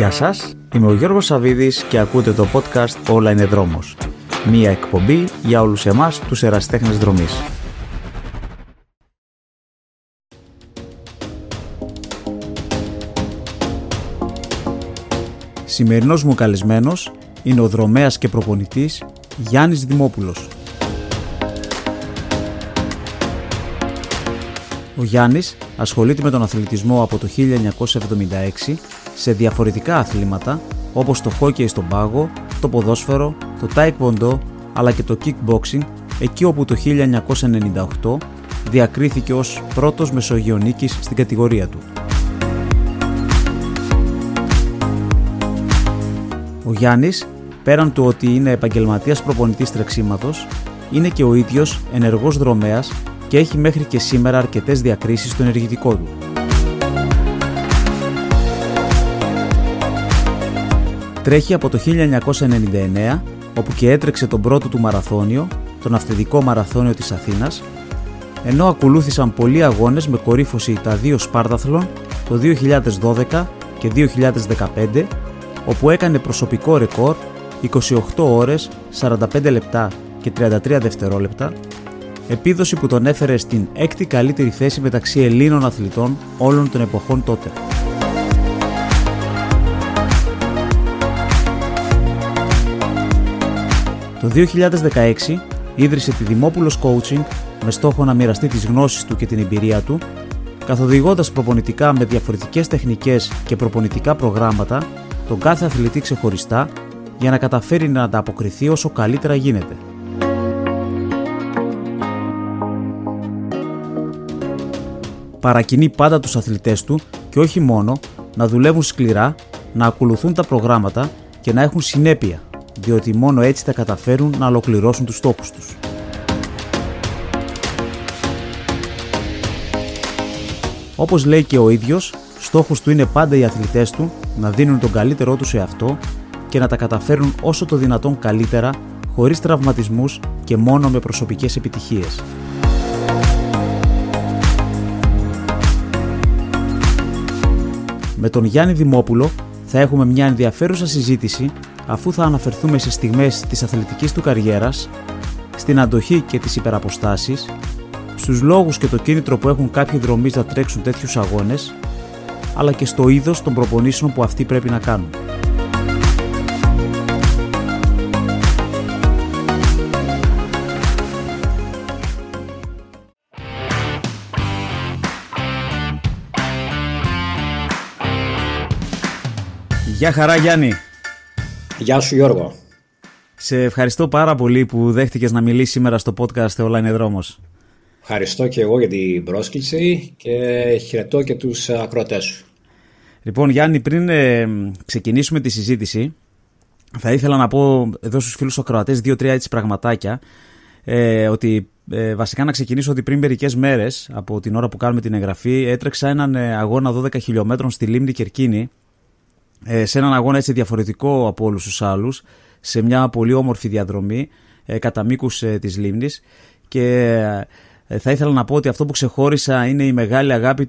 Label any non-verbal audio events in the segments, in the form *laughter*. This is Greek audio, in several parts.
Γεια σας, είμαι ο Γιώργος Σαβίδης και ακούτε το podcast «Όλα είναι δρόμος». Μία εκπομπή για όλους εμάς τους εραστέχνες δρομής. Σημερινός μου καλεσμένος είναι ο δρομέας και προπονητής Γιάννης Δημόπουλος. Ο Γιάννης ασχολείται με τον αθλητισμό από το 1976 σε διαφορετικά αθλήματα όπως το χόκκι στον πάγο, το ποδόσφαιρο, το taekwondo αλλά και το kickboxing εκεί όπου το 1998 διακρίθηκε ως πρώτος μεσογειονίκης στην κατηγορία του. Ο Γιάννης, πέραν του ότι είναι επαγγελματίας προπονητής τρεξίματος, είναι και ο ίδιος ενεργός δρομέας και έχει μέχρι και σήμερα αρκετές διακρίσεις στο ενεργητικό του. Τρέχει από το 1999, όπου και έτρεξε τον πρώτο του μαραθώνιο, τον αυθεντικό μαραθώνιο της Αθήνας, ενώ ακολούθησαν πολλοί αγώνες με κορύφωση τα δύο Σπάρταθλων το 2012 και 2015, όπου έκανε προσωπικό ρεκόρ 28 ώρες, 45 λεπτά και 33 δευτερόλεπτα, επίδοση που τον έφερε στην έκτη καλύτερη θέση μεταξύ Ελλήνων αθλητών όλων των εποχών τότε. Το 2016 ίδρυσε τη Δημόπουλος Coaching με στόχο να μοιραστεί τις γνώσεις του και την εμπειρία του, καθοδηγώντας προπονητικά με διαφορετικές τεχνικές και προπονητικά προγράμματα τον κάθε αθλητή ξεχωριστά για να καταφέρει να ανταποκριθεί όσο καλύτερα γίνεται. Παρακινεί πάντα τους αθλητές του και όχι μόνο να δουλεύουν σκληρά, να ακολουθούν τα προγράμματα και να έχουν συνέπεια διότι μόνο έτσι θα καταφέρουν να ολοκληρώσουν τους στόχους τους. Όπως λέει και ο ίδιος, στόχος του είναι πάντα οι αθλητές του να δίνουν τον καλύτερό τους σε αυτό και να τα καταφέρουν όσο το δυνατόν καλύτερα, χωρίς τραυματισμούς και μόνο με προσωπικές επιτυχίες. Με τον Γιάννη Δημόπουλο θα έχουμε μια ενδιαφέρουσα συζήτηση αφού θα αναφερθούμε σε στιγμές της αθλητικής του καριέρας, στην αντοχή και τις υπεραποστάσεις, στους λόγους και το κίνητρο που έχουν κάποιοι δρομείς να τρέξουν τέτοιους αγώνες, αλλά και στο είδος των προπονήσεων που αυτοί πρέπει να κάνουν. Γεια χαρά Γιάννη! Γεια σου Γιώργο. Σε ευχαριστώ πάρα πολύ που δέχτηκες να μιλήσεις σήμερα στο podcast «Όλα είναι δρόμος». Ευχαριστώ και εγώ για την πρόσκληση και χαιρετώ και τους ακροατές σου. Λοιπόν Γιάννη, πριν ε, ξεκινήσουμε τη συζήτηση, θα ήθελα να πω εδώ στους φίλους ακροατές δύο-τρία έτσι πραγματάκια, ε, ότι ε, βασικά να ξεκινήσω ότι πριν μερικές μέρες από την ώρα που κάνουμε την εγγραφή έτρεξα έναν ε, αγώνα 12 χιλιόμετρων στη Λίμνη Κερκίνη ε, σε έναν αγώνα έτσι διαφορετικό από όλους τους άλλους, σε μια πολύ όμορφη διαδρομή ε, κατά μήκους ε, της λίμνης. Και θα ήθελα να πω ότι αυτό που ξεχώρισα είναι η μεγάλη αγάπη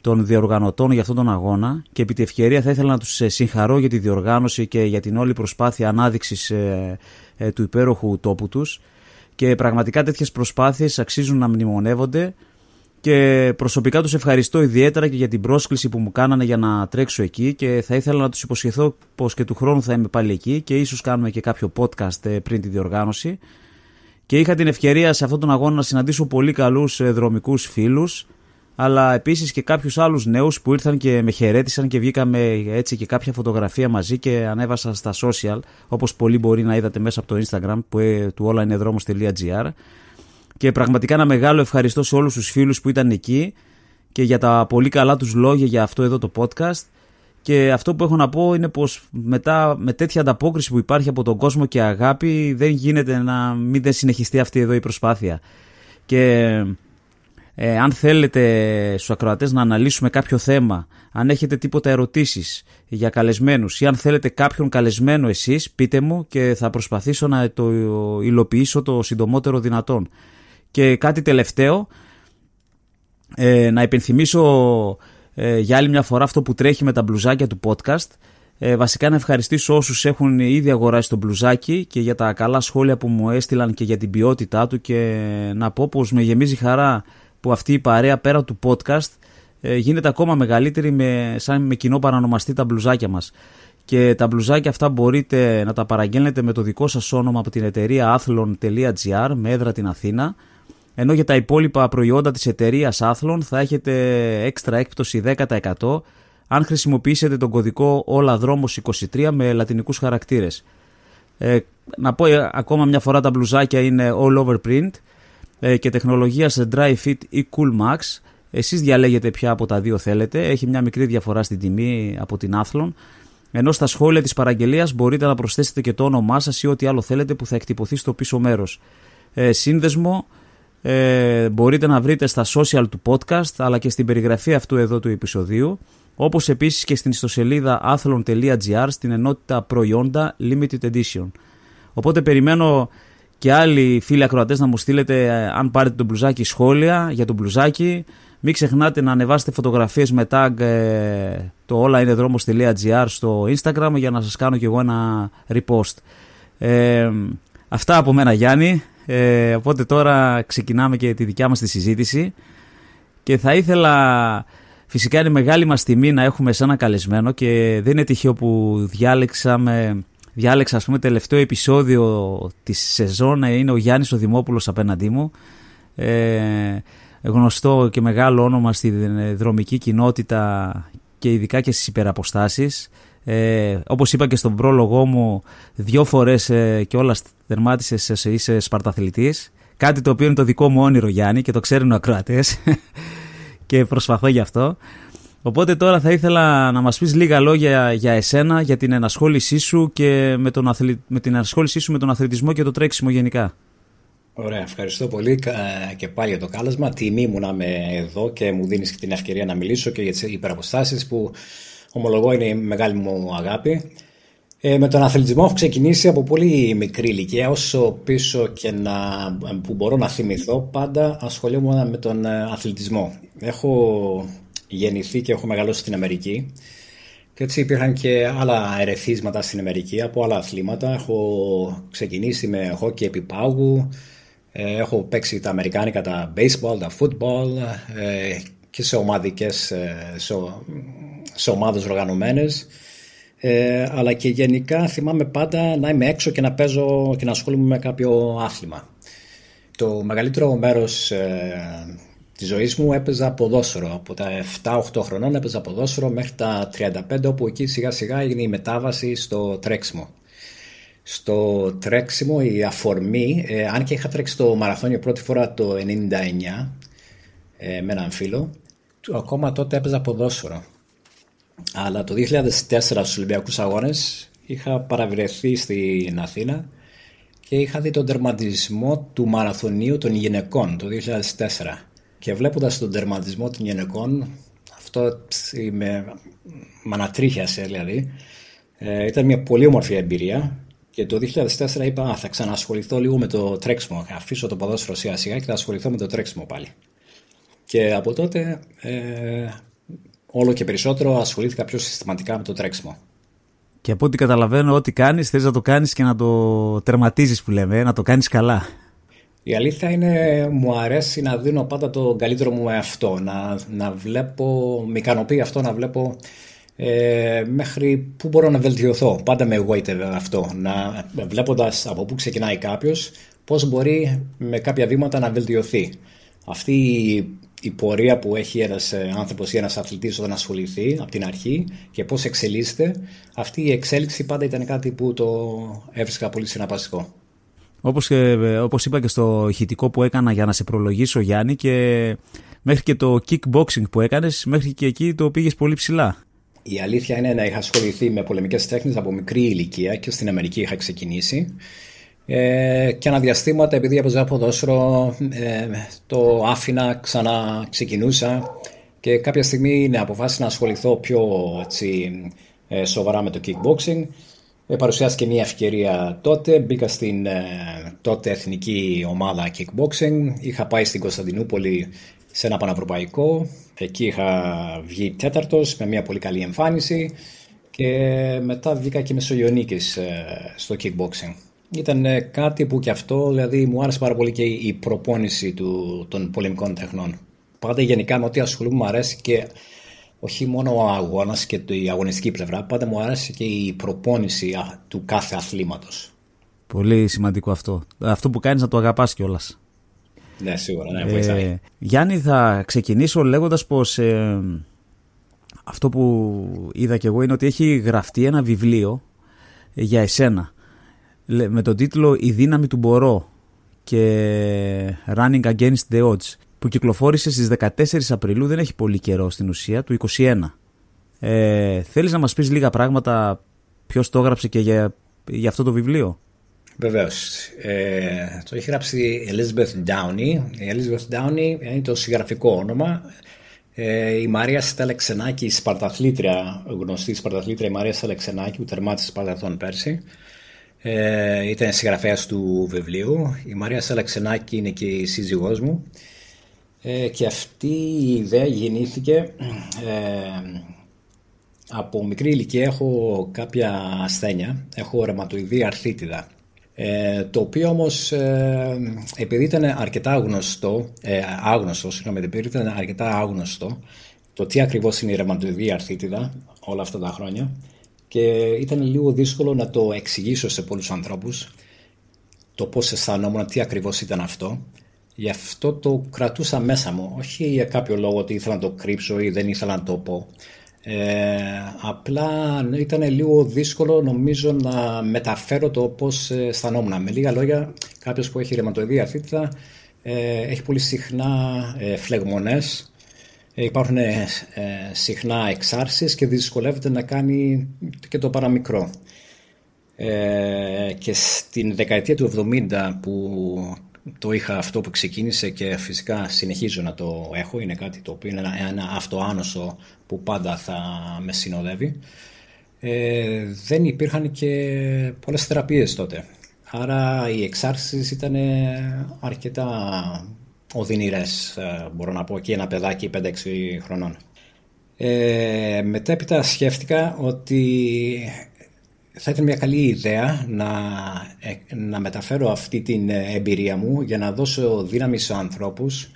των διοργανωτών για αυτόν τον αγώνα και επί τη ευκαιρία θα ήθελα να τους συγχαρώ για τη διοργάνωση και για την όλη προσπάθεια ανάδειξης του υπέροχου τόπου τους. Και πραγματικά τέτοιες προσπάθειες αξίζουν να μνημονεύονται και προσωπικά τους ευχαριστώ ιδιαίτερα και για την πρόσκληση που μου κάνανε για να τρέξω εκεί και θα ήθελα να τους υποσχεθώ πως και του χρόνου θα είμαι πάλι εκεί και ίσως κάνουμε και κάποιο podcast ε, πριν τη διοργάνωση. Και είχα την ευκαιρία σε αυτόν τον αγώνα να συναντήσω πολύ καλούς ε, δρομικούς φίλους αλλά επίσης και κάποιους άλλους νέους που ήρθαν και με χαιρέτησαν και βγήκαμε έτσι και κάποια φωτογραφία μαζί και ανέβασα στα social όπως πολλοί μπορεί να είδατε μέσα από το Instagram που, ε, του όλα είναι δρόμος.gr και πραγματικά ένα μεγάλο ευχαριστώ σε όλους τους φίλους που ήταν εκεί και για τα πολύ καλά τους λόγια για αυτό εδώ το podcast. Και αυτό που έχω να πω είναι πως μετά με τέτοια ανταπόκριση που υπάρχει από τον κόσμο και αγάπη δεν γίνεται να μην δεν συνεχιστεί αυτή εδώ η προσπάθεια. Και ε, αν θέλετε στους ακροατές να αναλύσουμε κάποιο θέμα, αν έχετε τίποτα ερωτήσεις για καλεσμένους ή αν θέλετε κάποιον καλεσμένο εσείς πείτε μου και θα προσπαθήσω να το υλοποιήσω το συντομότερο δυνατόν. Και κάτι τελευταίο, ε, να υπενθυμίσω ε, για άλλη μια φορά αυτό που τρέχει με τα μπλουζάκια του podcast. Ε, βασικά να ευχαριστήσω όσους έχουν ήδη αγοράσει το μπλουζάκι και για τα καλά σχόλια που μου έστειλαν και για την ποιότητά του και να πω πως με γεμίζει χαρά που αυτή η παρέα πέρα του podcast ε, γίνεται ακόμα μεγαλύτερη με, σαν με κοινό παρανομαστή τα μπλουζάκια μας. Και τα μπλουζάκια αυτά μπορείτε να τα παραγγέλνετε με το δικό σας όνομα από την εταιρεία athlon.gr με έδρα την Αθήνα ενώ για τα υπόλοιπα προϊόντα της εταιρείας Athlon θα έχετε έξτρα έκπτωση 10% αν χρησιμοποιήσετε τον κωδικό OLADROMOS23 με λατινικούς χαρακτήρες. Ε, να πω ε, ακόμα μια φορά τα μπλουζάκια είναι all over print ε, και τεχνολογία σε dry fit ή cool max. Εσείς διαλέγετε ποια από τα δύο θέλετε. Έχει μια μικρή διαφορά στην τιμή από την Athlon. Ενώ στα σχόλια της παραγγελίας μπορείτε να προσθέσετε και το όνομά σας ή ό,τι άλλο θέλετε που θα εκτυπωθεί στο πίσω μέρος. Ε, σύνδεσμο ε, μπορείτε να βρείτε στα social του podcast αλλά και στην περιγραφή αυτού εδώ του επεισοδίου όπως επίσης και στην ιστοσελίδα athlon.gr στην ενότητα προϊόντα Limited Edition. Οπότε περιμένω και άλλοι φίλοι ακροατές να μου στείλετε ε, αν πάρετε το μπλουζάκι σχόλια για το μπλουζάκι. Μην ξεχνάτε να ανεβάσετε φωτογραφίες με tag ε, το όλα είναι δρόμος.gr στο Instagram για να σας κάνω κι εγώ ένα repost. Ε, αυτά από μένα Γιάννη. Ε, οπότε τώρα ξεκινάμε και τη δικιά μας τη συζήτηση. Και θα ήθελα φυσικά είναι μεγάλη μας τιμή να έχουμε σαν καλεσμένο και δεν είναι τυχαίο που διάλεξαμε διάλεξα ας πούμε τελευταίο επεισόδιο της σεζόν. Είναι ο Γιάννης ο Δημόπουλος απέναντί μου. Ε, γνωστό και μεγάλο όνομα στη δρομική κοινότητα και ειδικά και στις υπεραποστάσεις ε, όπως είπα και στον πρόλογό μου δύο φορές ε, και όλα τερμάτισες είσαι σπαρταθλητής κάτι το οποίο είναι το δικό μου όνειρο Γιάννη και το ξέρουν οι ακροατές *laughs* και προσπαθώ γι' αυτό Οπότε τώρα θα ήθελα να μας πεις λίγα λόγια για εσένα, για την ενασχόλησή σου και με, τον με την ενασχόλησή σου με τον αθλητισμό και το τρέξιμο γενικά. Ωραία, ευχαριστώ πολύ και πάλι για το κάλεσμα. Τιμή μου να είμαι εδώ και μου δίνεις την ευκαιρία να μιλήσω και για τις υπεραποστάσεις που ομολογώ είναι η μεγάλη μου αγάπη. Ε, με τον αθλητισμό έχω ξεκινήσει από πολύ μικρή ηλικία, όσο πίσω και να, που μπορώ να θυμηθώ, πάντα ασχολούμαι με τον ε, αθλητισμό. Έχω γεννηθεί και έχω μεγαλώσει στην Αμερική και έτσι υπήρχαν και άλλα ερεθίσματα στην Αμερική από άλλα αθλήματα. Έχω ξεκινήσει με χόκκι επιπάγου, ε, έχω παίξει τα αμερικάνικα, τα baseball, τα football ε, και σε ομαδικές, σε, σε ομάδες οργανωμένες. Ε, αλλά και γενικά θυμάμαι πάντα να είμαι έξω και να παίζω και να ασχολούμαι με κάποιο άθλημα. Το μεγαλύτερο μέρος ε, της ζωής μου έπαιζα ποδόσφαιρο. Από τα 7-8 χρονών έπαιζα ποδόσφαιρο μέχρι τα 35 όπου εκεί σιγά σιγά έγινε η μετάβαση στο τρέξιμο. Στο τρέξιμο η αφορμή, ε, αν και είχα τρέξει το μαραθώνιο πρώτη φορά το 99 ε, με έναν φίλο, ακόμα τότε έπαιζα ποδόσφαιρο. Αλλά το 2004 στους Ολυμπιακούς Αγώνες είχα παραβρεθεί στην Αθήνα και είχα δει τον τερματισμό του μαραθωνίου των γυναικών το 2004. Και βλέποντας τον τερματισμό των γυναικών, αυτό με, με ανατρίχιασε δηλαδή, ε, ήταν μια πολύ όμορφη εμπειρία και το 2004 είπα θα ξανασχοληθώ λίγο με το τρέξιμο, θα αφήσω το ποδόσφαιρο σιγά σιγά και θα ασχοληθώ με το τρέξιμο πάλι. Και από τότε ε, όλο και περισσότερο ασχολήθηκα πιο συστηματικά με το τρέξιμο. Και από ό,τι καταλαβαίνω, ό,τι κάνεις, θες να το κάνεις και να το τερματίζεις που λέμε, να το κάνεις καλά. Η αλήθεια είναι, μου αρέσει να δίνω πάντα το καλύτερο μου αυτό. Να, να βλέπω, με ικανοποιεί αυτό να βλέπω ε, μέχρι πού μπορώ να βελτιωθώ. Πάντα με εγωίτευε αυτό. Να, βλέποντας από πού ξεκινάει κάποιος, πώς μπορεί με κάποια βήματα να βελτιωθεί. Αυτή η πορεία που έχει ένας ε, άνθρωπος ή ένας αθλητής όταν ασχοληθεί από την αρχή και πώς εξελίσσεται, αυτή η εξέλιξη πάντα ήταν κάτι που το έβρισκα πολύ συναπαστικό. Όπως, όπως είπα και στο ηχητικό που έκανα για να σε προλογίσω Γιάννη και μέχρι και το kickboxing που έκανες μέχρι και εκεί το πήγες πολύ ψηλά. Η αλήθεια είναι να είχα ασχοληθεί με πολεμικές τέχνες από μικρή ηλικία και στην Αμερική είχα ξεκινήσει ε, και ένα διαστήματα επειδή έπαιζα ποδόσφαιρο ε, το άφηνα, ξανά ξεκινούσα και κάποια στιγμή ναι, αποφάσισα να ασχοληθώ πιο έτσι, ε, σοβαρά με το kickboxing. Ε, παρουσιάστηκε μια ευκαιρία τότε, μπήκα στην ε, τότε εθνική ομάδα kickboxing. Είχα πάει στην Κωνσταντινούπολη σε ένα πανευρωπαϊκό. Εκεί είχα βγει τέταρτος με μια πολύ καλή εμφάνιση. και μετά βγήκα και μεσογειονίκης στο kickboxing. Ήταν κάτι που και αυτό, δηλαδή μου άρεσε πάρα πολύ και η προπόνηση του, των πολεμικών τεχνών. Πάντα γενικά με ό,τι ασχολούμαι μου αρέσει και όχι μόνο ο αγώνας και η αγωνιστική πλευρά, πάντα μου αρέσει και η προπόνηση του κάθε αθλήματος. Πολύ σημαντικό αυτό. Αυτό που κάνεις να το αγαπάς κιόλας. Ναι, σίγουρα, ναι, βοηθάει. Ε, Γιάννη, θα ξεκινήσω λέγοντας πως ε, αυτό που είδα κι εγώ είναι ότι έχει γραφτεί ένα βιβλίο για εσένα με τον τίτλο «Η δύναμη του μπορώ» και «Running Against the Odds» που κυκλοφόρησε στις 14 Απριλίου, δεν έχει πολύ καιρό στην ουσία, του 21. Ε, θέλεις να μας πεις λίγα πράγματα ποιος το έγραψε και για, για αυτό το βιβλίο; Βεβαίως. Ε, το έχει γράψει η Elizabeth Downey. Η Elizabeth Downey είναι το συγγραφικό όνομα. Ε, η Μαρία Σταλεξενάκη, η Σπαρταθλήτρια, γνωστή Σπαρταθλήτρια η Μαρία Σταλεξενάκη που τερμάτισε Σπαρταθών πέρσι. Ε, ήταν συγγραφέας του βιβλίου. Η Μαρία Σταλεξενάκη είναι και η σύζυγός μου. Ε, και αυτή η ιδέα γεννήθηκε ε, από μικρή ηλικία έχω κάποια ασθένεια, έχω ρεματοειδή αρθίτιδα ε, το οποίο όμως ε, επειδή ήταν αρκετά γνωστό, ε, άγνωστο, συγγνώμη, επειδή ήταν αρκετά άγνωστο το τι ακριβώς είναι η ρεματοειδή αρθίτιδα όλα αυτά τα χρόνια και ήταν λίγο δύσκολο να το εξηγήσω σε πολλούς ανθρώπους το πώς αισθανόμουν, τι ακριβώς ήταν αυτό Γι' αυτό το κρατούσα μέσα μου. Όχι για κάποιο λόγο ότι ήθελα να το κρύψω ή δεν ήθελα να το πω. Ε, απλά ήταν λίγο δύσκολο νομίζω να μεταφέρω το πώς αισθανόμουν. Με λίγα λόγια, κάποιος που έχει ρεματοειδή αρθίτιδα ε, έχει πολύ συχνά ε, φλεγμονές, ε, υπάρχουν ε, συχνά εξάρσεις και δυσκολεύεται να κάνει και το παραμικρό. Ε, και στην δεκαετία του 70 που το είχα αυτό που ξεκίνησε και φυσικά συνεχίζω να το έχω. Είναι κάτι το οποίο είναι ένα, ένα αυτοάνωσο που πάντα θα με συνοδεύει. Ε, δεν υπήρχαν και πολλές θεραπείες τότε. Άρα οι εξάρσεις ήταν αρκετά οδυνηρές, ε, μπορώ να πω, και ένα παιδάκι 5-6 χρονών. Ε, μετέπειτα σκέφτηκα ότι θα ήταν μια καλή ιδέα να, ε, να μεταφέρω αυτή την ε, εμπειρία μου για να δώσω δύναμη σε ανθρώπους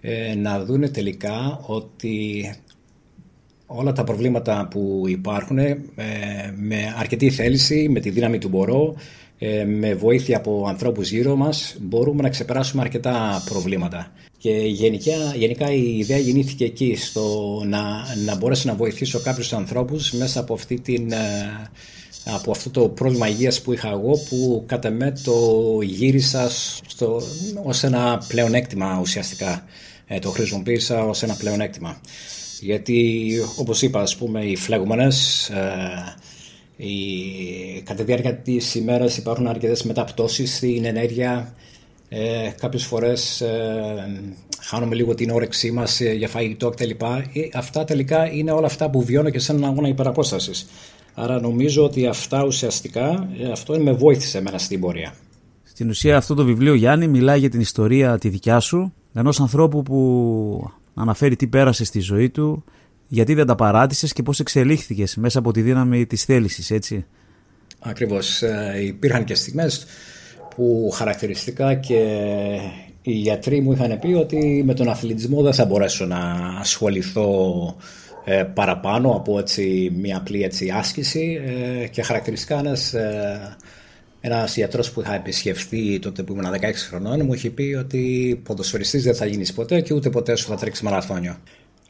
ε, να δούνε τελικά ότι όλα τα προβλήματα που υπάρχουν με αρκετή θέληση, με τη δύναμη του μπορώ, με βοήθεια από ανθρώπους γύρω μας μπορούμε να ξεπεράσουμε αρκετά προβλήματα. Και γενικά, γενικά η ιδέα γεννήθηκε εκεί στο να, να μπορέσω να βοηθήσω κάποιους ανθρώπους μέσα από αυτή την από αυτό το πρόβλημα υγείας που είχα εγώ που κατά με το γύρισα στο, ως ένα πλεονέκτημα ουσιαστικά. Ε, το χρησιμοποίησα ως ένα πλεονέκτημα. Γιατί όπως είπα ας πούμε οι φλεγμονές ε, η, κατά τη διάρκεια της ημέρας υπάρχουν αρκετές μεταπτώσεις στην ενέργεια ε, κάποιες φορές ε, χάνουμε λίγο την όρεξή μας ε, για φαγητό κτλ. Ε, αυτά τελικά είναι όλα αυτά που βιώνω και σε έναν αγώνα υπεραπόστασης. Άρα νομίζω ότι αυτά ουσιαστικά, ε, αυτό με βοήθησε εμένα στην πορεία. Στην ουσία αυτό το βιβλίο Γιάννη μιλάει για την ιστορία τη δικιά σου, ενός ανθρώπου που αναφέρει τι πέρασε στη ζωή του, γιατί δεν τα παράτησες και πώς εξελίχθηκες μέσα από τη δύναμη της θέλησης, έτσι; Ακριβώς. Ε, υπήρχαν και στιγμές που χαρακτηριστικά και οι γιατροί μου είχαν πει ότι με τον αθλητισμό δεν θα μπορέσω να ασχοληθώ ε, παραπάνω από έτσι, μια απλή έτσι, άσκηση ε, και χαρακτηριστικά ένας, ε, ένας ιατρός που είχα επισκεφθεί τότε που ήμουν 16 χρονών μου είχε πει ότι ποδοσφαιριστής δεν θα γίνεις ποτέ και ούτε ποτέ σου θα τρέξεις μαραθώνιο.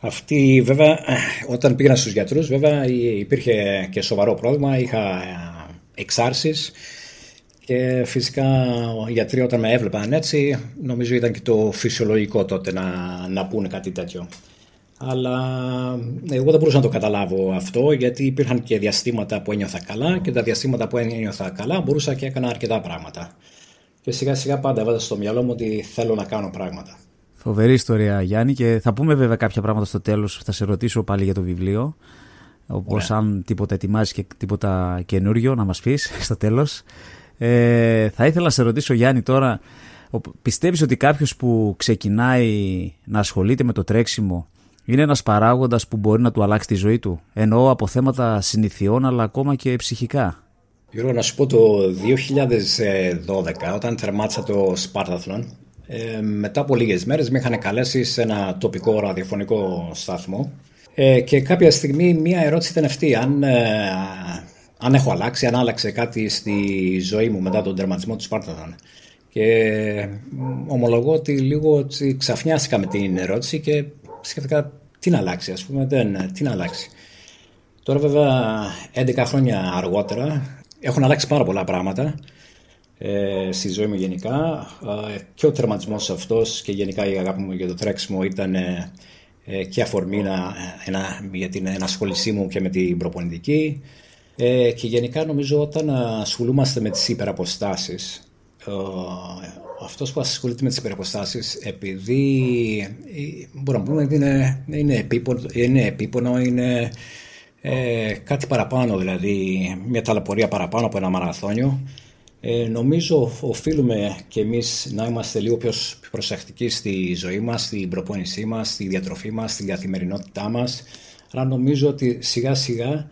Αυτή βέβαια όταν πήγαινα στους γιατρούς βέβαια υπήρχε και σοβαρό πρόβλημα, είχα εξάρσεις και φυσικά οι γιατροί όταν με έβλεπαν έτσι νομίζω ήταν και το φυσιολογικό τότε να, να πούνε κάτι τέτοιο. Αλλά εγώ δεν μπορούσα να το καταλάβω αυτό γιατί υπήρχαν και διαστήματα που ένιωθα καλά και τα διαστήματα που ένιωθα καλά μπορούσα και έκανα αρκετά πράγματα. Και σιγά σιγά πάντα έβαζα στο μυαλό μου ότι θέλω να κάνω πράγματα. Φοβερή ιστορία Γιάννη και θα πούμε βέβαια κάποια πράγματα στο τέλος. Θα σε ρωτήσω πάλι για το βιβλίο. Όπως αν τίποτα ετοιμάζεις και τίποτα καινούριο να μας πεις *laughs* στο τέλος. Ε, θα ήθελα να σε ρωτήσω Γιάννη τώρα, πιστεύεις ότι κάποιος που ξεκινάει να ασχολείται με το τρέξιμο είναι ένας παράγοντας που μπορεί να του αλλάξει τη ζωή του; Εννοώ από θέματα συνηθιών αλλά ακόμα και ψυχικά. Γιώργο, να σου πω το 2012 όταν τερμάτισα το Σπάρταθλον ε, μετά από λίγες μέρες με είχαν καλέσει σε ένα τοπικό ραδιοφωνικό σταθμό ε, και κάποια στιγμή μία ερώτηση ήταν αυτή αν, ε, αν έχω αλλάξει, αν άλλαξε κάτι στη ζωή μου μετά τον τερματισμό του Σπάρταθλον. Και ομολογώ ότι λίγο ξαφνιάστηκα με την ερώτηση και σκέφτηκα τι να αλλάξει, ας πούμε, δεν, τι να αλλάξει. Τώρα βέβαια 11 χρόνια αργότερα έχουν αλλάξει πάρα πολλά πράγματα ε, στη ζωή μου γενικά ε, και ο τερματισμός αυτός και γενικά η αγάπη μου για το τρέξιμο ήταν ε, και αφορμή να, ένα, για την ενασχόλησή μου και με την προπονητική ε, και γενικά νομίζω όταν ασχολούμαστε με τις υπεραποστάσεις αυτός που ασχολείται με τις υπεραποστάσεις επειδή μπορούμε να πούμε ότι είναι, είναι, επίπονο, είναι επίπονο, είναι ε, κάτι παραπάνω δηλαδή, μια ταλαιπωρία παραπάνω από ένα μαραθώνιο. Ε, νομίζω οφείλουμε και εμείς να είμαστε λίγο πιο προσεκτικοί στη ζωή μας, στην προπόνησή μας, στη διατροφή μας, στη καθημερινότητά μας. Αλλά νομίζω ότι σιγά σιγά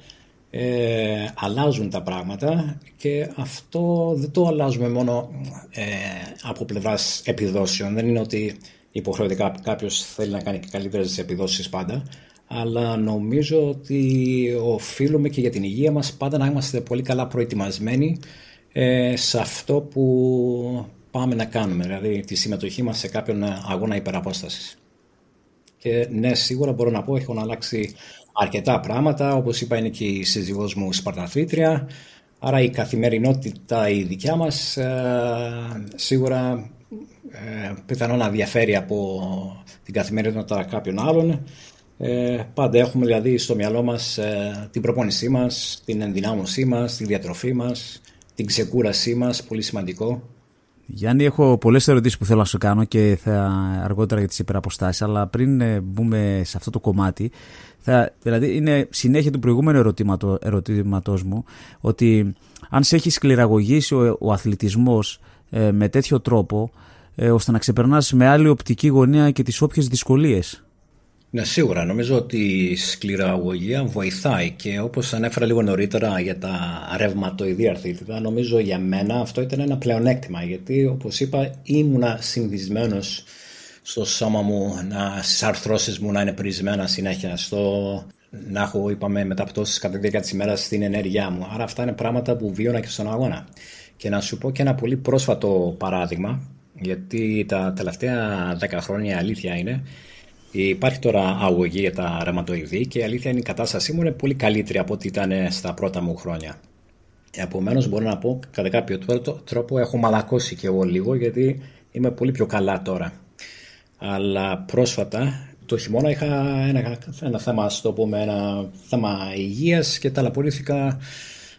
ε, αλλάζουν τα πράγματα και αυτό δεν το αλλάζουμε μόνο ε, από πλευράς επιδόσεων. Δεν είναι ότι υποχρεωτικά κάποιος θέλει να κάνει καλύτερες επιδόσεις πάντα αλλά νομίζω ότι οφείλουμε και για την υγεία μας πάντα να είμαστε πολύ καλά προετοιμασμένοι ε, σε αυτό που πάμε να κάνουμε, δηλαδή τη συμμετοχή μας σε κάποιον αγώνα υπεραπόστασης. Και ναι, σίγουρα μπορώ να πω έχουν αλλάξει αρκετά πράγματα, όπως είπα είναι και η σύζυγός μου Σπαρταθήτρια, άρα η καθημερινότητα η δικιά μας ε, σίγουρα ε, πιθανόν να διαφέρει από την καθημερινότητα κάποιων άλλων ε, πάντα έχουμε δηλαδή στο μυαλό μας ε, την προπόνησή μας, την ενδυνάμωσή μας, τη διατροφή μας, την ξεκούρασή μας, πολύ σημαντικό. Γιάννη, έχω πολλές ερωτήσεις που θέλω να σου κάνω και θα αργότερα για τις υπεραποστάσεις, αλλά πριν ε, μπούμε σε αυτό το κομμάτι, θα, δηλαδή είναι συνέχεια του προηγούμενου ερωτήματο, ερωτήματός μου, ότι αν σε έχει σκληραγωγήσει ο, ο αθλητισμός ε, με τέτοιο τρόπο, ε, ώστε να ξεπερνάς με άλλη οπτική γωνία και τις όποιες δυσκολίες. Ναι, σίγουρα. Νομίζω ότι η σκληραγωγία βοηθάει και όπως ανέφερα λίγο νωρίτερα για τα ρευματοειδή αρθρίτιδα, νομίζω για μένα αυτό ήταν ένα πλεονέκτημα γιατί όπως είπα ήμουνα συνδυσμένος στο σώμα μου, να, στις αρθρώσεις μου να είναι πρισμένα συνέχεια, στο, να έχω, είπαμε, μεταπτώσεις κατά τη διάρκεια της ημέρας στην ενέργειά μου. Άρα αυτά είναι πράγματα που βίωνα και στον αγώνα. Και να σου πω και ένα πολύ πρόσφατο παράδειγμα, γιατί τα τελευταία 10 χρόνια αλήθεια είναι, Υπάρχει τώρα αγωγή για τα ρεματοειδή και η αλήθεια είναι η κατάστασή μου είναι πολύ καλύτερη από ό,τι ήταν στα πρώτα μου χρόνια. Επομένως, μπορώ να πω κατά κάποιο τρόπο έχω μαλακώσει και εγώ λίγο γιατί είμαι πολύ πιο καλά τώρα. Αλλά πρόσφατα το χειμώνα είχα ένα, ένα θέμα, το πούμε, ένα θέμα υγείας και ταλαιπωρήθηκα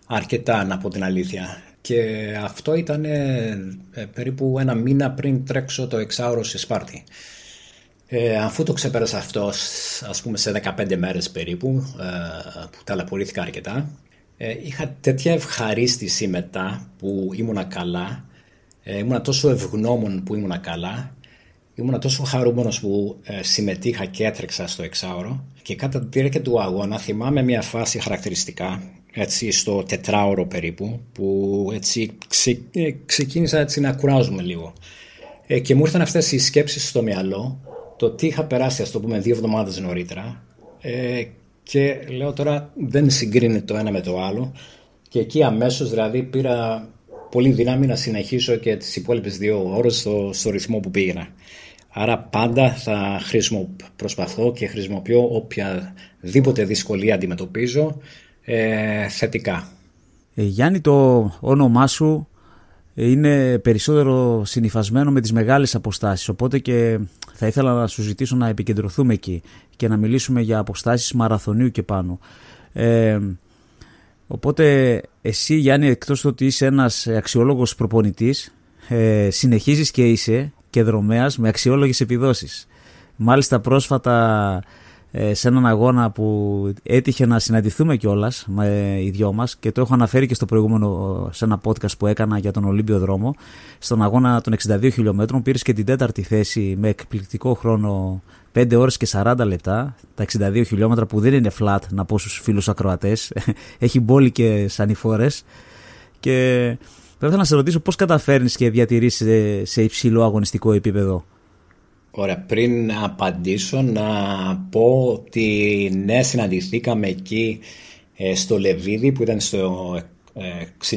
αρκετά να πω την αλήθεια. Και αυτό ήταν ε, περίπου ένα μήνα πριν τρέξω το εξάωρο σε Σπάρτη. Ε, αφού το ξεπέρασα αυτός, ας πούμε σε 15 μέρες περίπου, ε, που ταλαιπωρήθηκα αρκετά, ε, είχα τέτοια ευχαρίστηση μετά που ήμουνα καλά, ε, ήμουνα τόσο ευγνώμων που ήμουνα καλά, ήμουνα τόσο χαρούμενος που ε, συμμετείχα και έτρεξα στο εξάωρο και κατά τη διάρκεια του αγώνα θυμάμαι μια φάση χαρακτηριστικά, έτσι στο τετράωρο περίπου, που έτσι ε, ξεκίνησα έτσι να κουράζουμε λίγο. και μου ήρθαν αυτές οι σκέψεις στο μυαλό το τι είχα περάσει, ας το πούμε, δύο εβδομάδες νωρίτερα ε, και λέω τώρα δεν συγκρίνεται το ένα με το άλλο και εκεί αμέσως δηλαδή πήρα πολύ δύναμη να συνεχίσω και τις υπόλοιπες δύο ώρες στο, στο ρυθμό που πήγαινα. Άρα πάντα θα χρησιμο, προσπαθώ και χρησιμοποιώ οποιαδήποτε δυσκολία αντιμετωπίζω ε, θετικά. Ε, Γιάννη, το όνομά σου είναι περισσότερο συνειφασμένο με τις μεγάλες αποστάσεις, οπότε και θα ήθελα να σου ζητήσω να επικεντρωθούμε εκεί και να μιλήσουμε για αποστάσεις μαραθωνίου και πάνω. Ε, οπότε εσύ Γιάννη εκτός ότι είσαι ένας αξιόλογος προπονητής ε, συνεχίζεις και είσαι και δρομέας με αξιόλογες επιδόσεις. Μάλιστα πρόσφατα ε, σε έναν αγώνα που έτυχε να συναντηθούμε κιόλας με οι δυο μας και το έχω αναφέρει και στο προηγούμενο σε ένα podcast που έκανα για τον Ολύμπιο Δρόμο. Στον αγώνα των 62 χιλιόμετρων πήρες και την τέταρτη θέση με εκπληκτικό χρόνο 5 ώρες και 40 λεπτά, τα 62 χιλιόμετρα που δεν είναι flat να πω στους φίλους ακροατές, *laughs* έχει μπόλικες και σανιφόρες και θα ήθελα να σε ρωτήσω πώς καταφέρνεις και διατηρείς σε υψηλό αγωνιστικό επίπεδο. Ωραία, πριν απαντήσω να πω ότι ναι συναντηθήκαμε εκεί ε, στο Λεβίδι που ήταν στο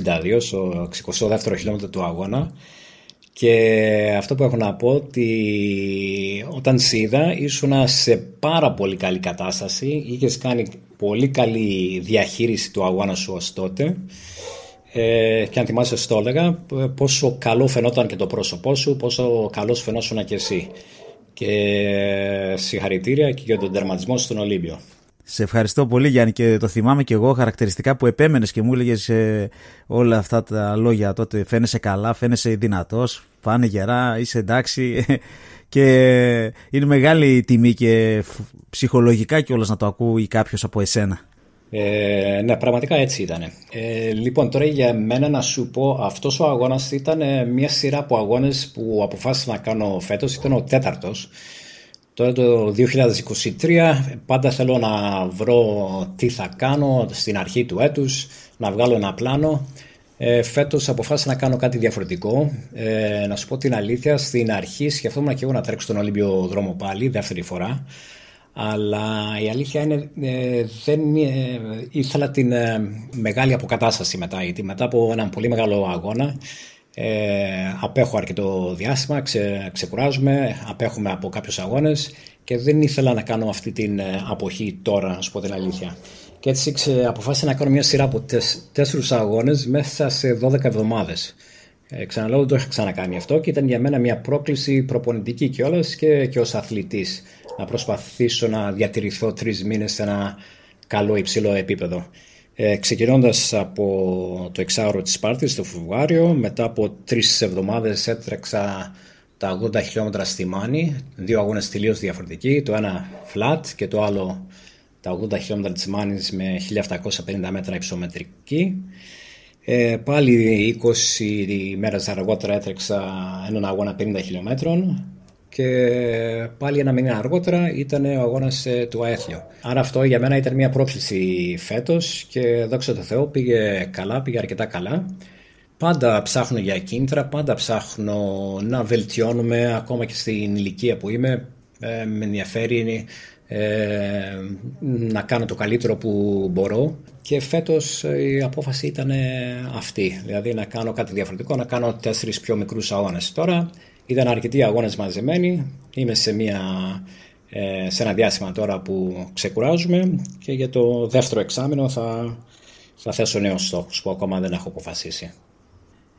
62, στο 62ο χιλιόμετρο του αγώνα. Και αυτό που έχω να πω ότι όταν σε είδα ήσουν σε πάρα πολύ καλή κατάσταση, είχες κάνει πολύ καλή διαχείριση του αγώνα σου ως τότε. Ε, και αν θυμάσαι στο έλεγα πόσο καλό φαινόταν και το πρόσωπό σου, πόσο καλός φαινόσουν και εσύ και συγχαρητήρια και για τον τερματισμό στον Ολύμπιο. Σε ευχαριστώ πολύ Γιάννη και το θυμάμαι και εγώ χαρακτηριστικά που επέμενες και μου έλεγες ε, όλα αυτά τα λόγια τότε φαίνεσαι καλά, φαίνεσαι δυνατός, πάνε γερά, είσαι εντάξει *laughs* και είναι μεγάλη τιμή και ψυχολογικά κιόλας να το ακούει κάποιος από εσένα. Ε, ναι, πραγματικά έτσι ήταν. Ε, λοιπόν, τώρα για μένα να σου πω, αυτός ο αγώνας ήταν ε, μια σειρά από αγώνες που αποφάσισα να κάνω φέτος, ήταν ο τέταρτος. Τώρα το 2023 πάντα θέλω να βρω τι θα κάνω στην αρχή του έτους, να βγάλω ένα πλάνο. Ε, φέτος αποφάσισα να κάνω κάτι διαφορετικό. Ε, να σου πω την αλήθεια, στην αρχή σκεφτόμουν και εγώ να τρέξω τον Ολύμπιο δρόμο πάλι, δεύτερη φορά. Αλλά η αλήθεια είναι ε, δεν ε, ήθελα την ε, μεγάλη αποκατάσταση μετά, γιατί μετά από έναν πολύ μεγάλο αγώνα ε, απέχω αρκετό διάστημα, ξε, ξεκουράζουμε, απέχουμε από κάποιους αγώνες και δεν ήθελα να κάνω αυτή την ε, αποχή τώρα, να σου πω την αλήθεια. Και έτσι ξε, αποφάσισα να κάνω μια σειρά από τες, τέσσερους αγώνες μέσα σε 12 εβδομάδες. Ε, ξαναλέω, δεν το είχα ξανακάνει αυτό και ήταν για μένα μια πρόκληση προπονητική κιόλας και, και ως αθλητής να προσπαθήσω να διατηρηθώ τρεις μήνες σε ένα καλό υψηλό επίπεδο. Ε, ξεκινώντας από το εξάωρο της Σπάρτης το Φεβρουάριο, μετά από τρεις εβδομάδες έτρεξα τα 80 χιλιόμετρα στη Μάνη, δύο αγώνες τελείως διαφορετικοί, το ένα flat και το άλλο τα 80 χιλιόμετρα της Μάνης με 1750 μέτρα υψομετρική. Ε, πάλι 20 μέρες αργότερα έτρεξα έναν αγώνα 50 χιλιόμετρων και πάλι ένα μήνα αργότερα ήταν ο αγώνας ε, του Αέθιο. Άρα αυτό για μένα ήταν μια πρόκληση φέτος και δόξα τω Θεώ πήγε καλά, πήγε αρκετά καλά. Πάντα ψάχνω για κίνητρα, πάντα ψάχνω να βελτιώνουμε ακόμα και στην ηλικία που είμαι. Ε, με ενδιαφέρει ε, να κάνω το καλύτερο που μπορώ και φέτος η απόφαση ήταν αυτή, δηλαδή να κάνω κάτι διαφορετικό, να κάνω τέσσερις πιο μικρούς αγώνες. Τώρα ήταν αρκετοί αγώνες μαζεμένοι. Είμαι σε, μια, ε, σε ένα διάστημα τώρα που ξεκουράζουμε και για το δεύτερο εξάμεινο θα, θα θέσω νέους στόχους που ακόμα δεν έχω αποφασίσει.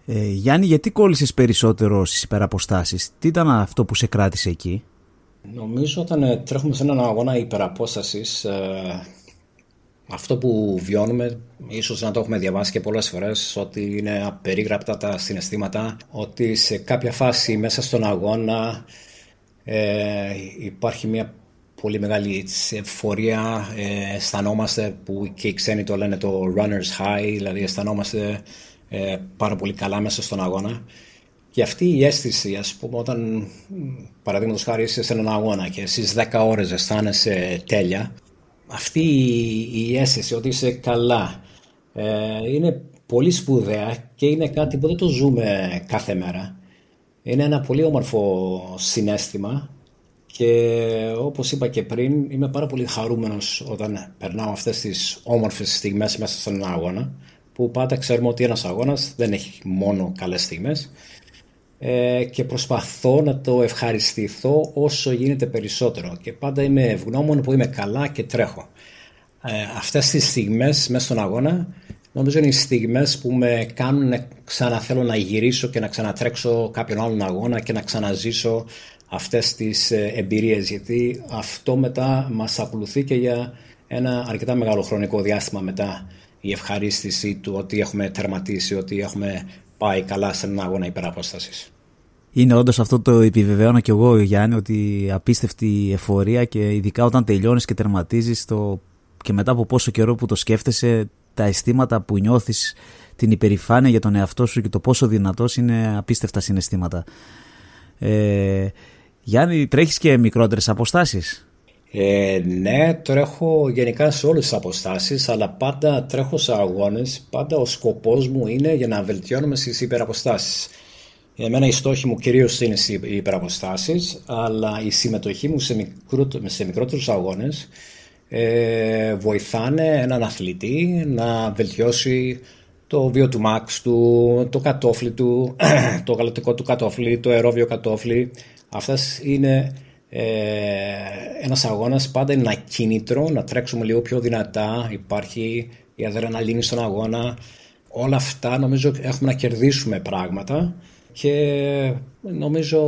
Ε, Γιάννη, γιατί κόλλησες περισσότερο στις υπεραποστάσεις, τι ήταν αυτό που σε κράτησε εκεί; Νομίζω όταν ε, τρέχουμε σε έναν αγώνα υπεραπόστασης ε, αυτό που βιώνουμε, ίσως να το έχουμε διαβάσει και πολλές φορές, ότι είναι απερίγραπτα τα συναισθήματα, ότι σε κάποια φάση μέσα στον αγώνα ε, υπάρχει μια πολύ μεγάλη εφορία, ε, αισθανόμαστε που και οι ξένοι το λένε το runner's high, δηλαδή αισθανόμαστε ε, πάρα πολύ καλά μέσα στον αγώνα. Και αυτή η αίσθηση, ας πούμε, όταν παραδείγματος χάρη είσαι σε έναν αγώνα και στις 10 ώρες αισθάνεσαι τέλεια, αυτή η αίσθηση ότι είσαι καλά ε, είναι πολύ σπουδαία και είναι κάτι που δεν το ζούμε κάθε μέρα. Είναι ένα πολύ όμορφο συνέστημα και όπως είπα και πριν είμαι πάρα πολύ χαρούμενος όταν περνάω αυτές τις όμορφες στιγμές μέσα στον αγώνα που πάντα ξέρουμε ότι ένας αγώνας δεν έχει μόνο καλές στιγμές ε, και προσπαθώ να το ευχαριστηθώ όσο γίνεται περισσότερο και πάντα είμαι ευγνώμων που είμαι καλά και τρέχω. Ε, αυτές τις στιγμές μέσα στον αγώνα νομίζω είναι οι στιγμές που με κάνουν να ξαναθέλω να γυρίσω και να ξανατρέξω κάποιον άλλον αγώνα και να ξαναζήσω αυτές τις ε, εμπειρίες γιατί αυτό μετά μας ακολουθεί και για ένα αρκετά μεγάλο χρονικό διάστημα μετά η ευχαρίστηση του ότι έχουμε τερματίσει, ότι έχουμε πάει καλά σε έναν αγώνα υπεραπόστασης. Είναι όντως αυτό το επιβεβαιώνω και εγώ, Γιάννη, ότι απίστευτη εφορία και ειδικά όταν τελειώνεις και τερματίζεις το... και μετά από πόσο καιρό που το σκέφτεσαι, τα αισθήματα που νιώθεις, την υπερηφάνεια για τον εαυτό σου και το πόσο δυνατός είναι απίστευτα συναισθήματα. Ε, Γιάννη, τρέχεις και μικρότερες αποστάσεις; Ε, ναι, τρέχω γενικά σε όλες τις αποστάσεις, αλλά πάντα τρέχω σε αγώνες. Πάντα ο σκοπός μου είναι για να βελτιώνουμε στις υπεραποστάσεις. Εμένα η στόχη μου κυρίως είναι οι υπεραποστάσεις, αλλά η συμμετοχή μου σε, μικρό, σε μικρότερους αγώνες ε, βοηθάνε έναν αθλητή να βελτιώσει το βίο του μάξ του, το κατόφλι του, *clears throat* το γαλατικό του κατόφλι, το αερόβιο κατόφλι. Αυτές είναι ε, ένας αγώνας πάντα είναι ένα κίνητρο να τρέξουμε λίγο πιο δυνατά, υπάρχει η αδρεναλίνη στον αγώνα. Όλα αυτά νομίζω έχουμε να κερδίσουμε πράγματα και νομίζω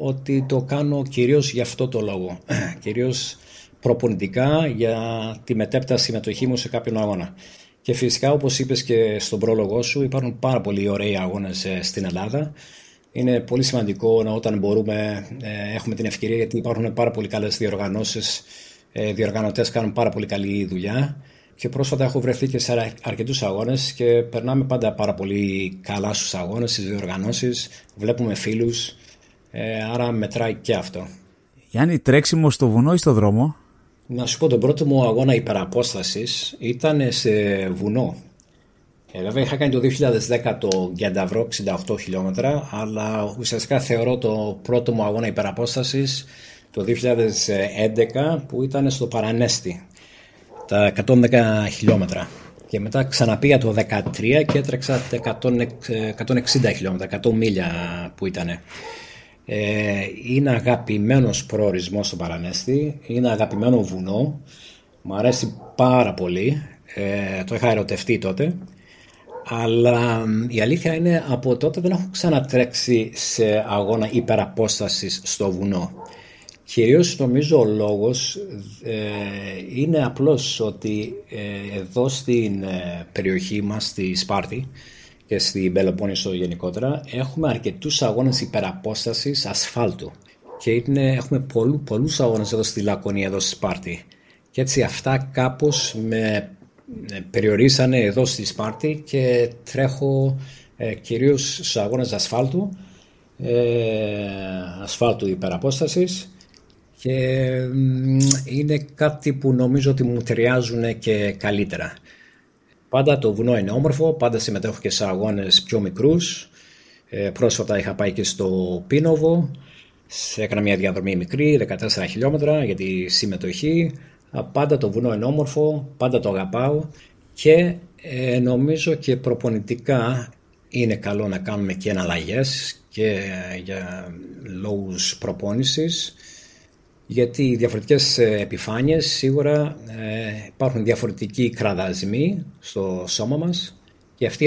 ότι το κάνω κυρίως για αυτό το λόγο. *clears throat* κυρίως προπονητικά για τη μετέπειτα συμμετοχή μου σε κάποιον αγώνα. Και φυσικά όπως είπες και στον πρόλογό σου υπάρχουν πάρα πολύ ωραίοι αγώνες ε, στην Ελλάδα. Είναι πολύ σημαντικό να όταν μπορούμε ε, έχουμε την ευκαιρία γιατί υπάρχουν πάρα πολύ καλές διοργανώσεις. Ε, διοργανωτές κάνουν πάρα πολύ καλή δουλειά και πρόσφατα έχω βρεθεί και σε αρκετούς αγώνες και περνάμε πάντα πάρα πολύ καλά στους αγώνες, στις διοργανώσεις, βλέπουμε φίλους, άρα μετράει και αυτό. Γιάννη, τρέξιμο στο βουνό ή στο δρόμο; Να σου πω, τον πρώτο μου αγώνα υπεραπόστασης ήταν σε βουνό. Ε, βέβαια είχα κάνει το 2010 το Γκενταβρό 68 χιλιόμετρα, αλλά ουσιαστικά θεωρώ το πρώτο μου αγώνα υπεραπόστασης το 2011 που ήταν στο Παρανέστη, τα 110 χιλιόμετρα. Και μετά ξαναπήγα το 2013 και έτρεξα τα 160 χιλιόμετρα, 100 μίλια που ήταν. Ε, είναι αγαπημένος προορισμός στο Παρανέστη, είναι αγαπημένο βουνό, μου αρέσει πάρα πολύ, ε, το είχα ερωτευτεί τότε, αλλά η αλήθεια είναι από τότε δεν έχω ξανατρέξει σε αγώνα υπεραπόστασης στο βουνό. Κυρίως νομίζω ο λόγος ε, είναι απλώς ότι εδώ στην περιοχή μας, στη Σπάρτη, και στην Πελοπόννησο γενικότερα, έχουμε αρκετούς αγώνες υπεραπόστασης ασφάλτου. Και είναι, έχουμε πολλού, πολλούς αγώνες εδώ στη Λακωνία, εδώ στη Σπάρτη. Και έτσι αυτά κάπως με περιορίσανε εδώ στη Σπάρτη και τρέχω ε, κυρίως στους αγώνες ασφάλτου, ε, ασφάλτου υπεραπόστασης και είναι κάτι που νομίζω ότι μου ταιριάζουν και καλύτερα. Πάντα το βουνό είναι όμορφο, πάντα συμμετέχω και σε αγώνες πιο μικρούς. Ε, πρόσφατα είχα πάει και στο Πίνοβο, έκανα μια διαδρομή μικρή, 14 χιλιόμετρα για τη συμμετοχή. Πάντα το βουνό είναι όμορφο, πάντα το αγαπάω και ε, νομίζω και προπονητικά είναι καλό να κάνουμε και εναλλαγές και για λόγους προπόνησης γιατί οι διαφορετικές ε, επιφάνειες σίγουρα ε, υπάρχουν διαφορετικοί κραδασμοί στο σώμα μας και αυτή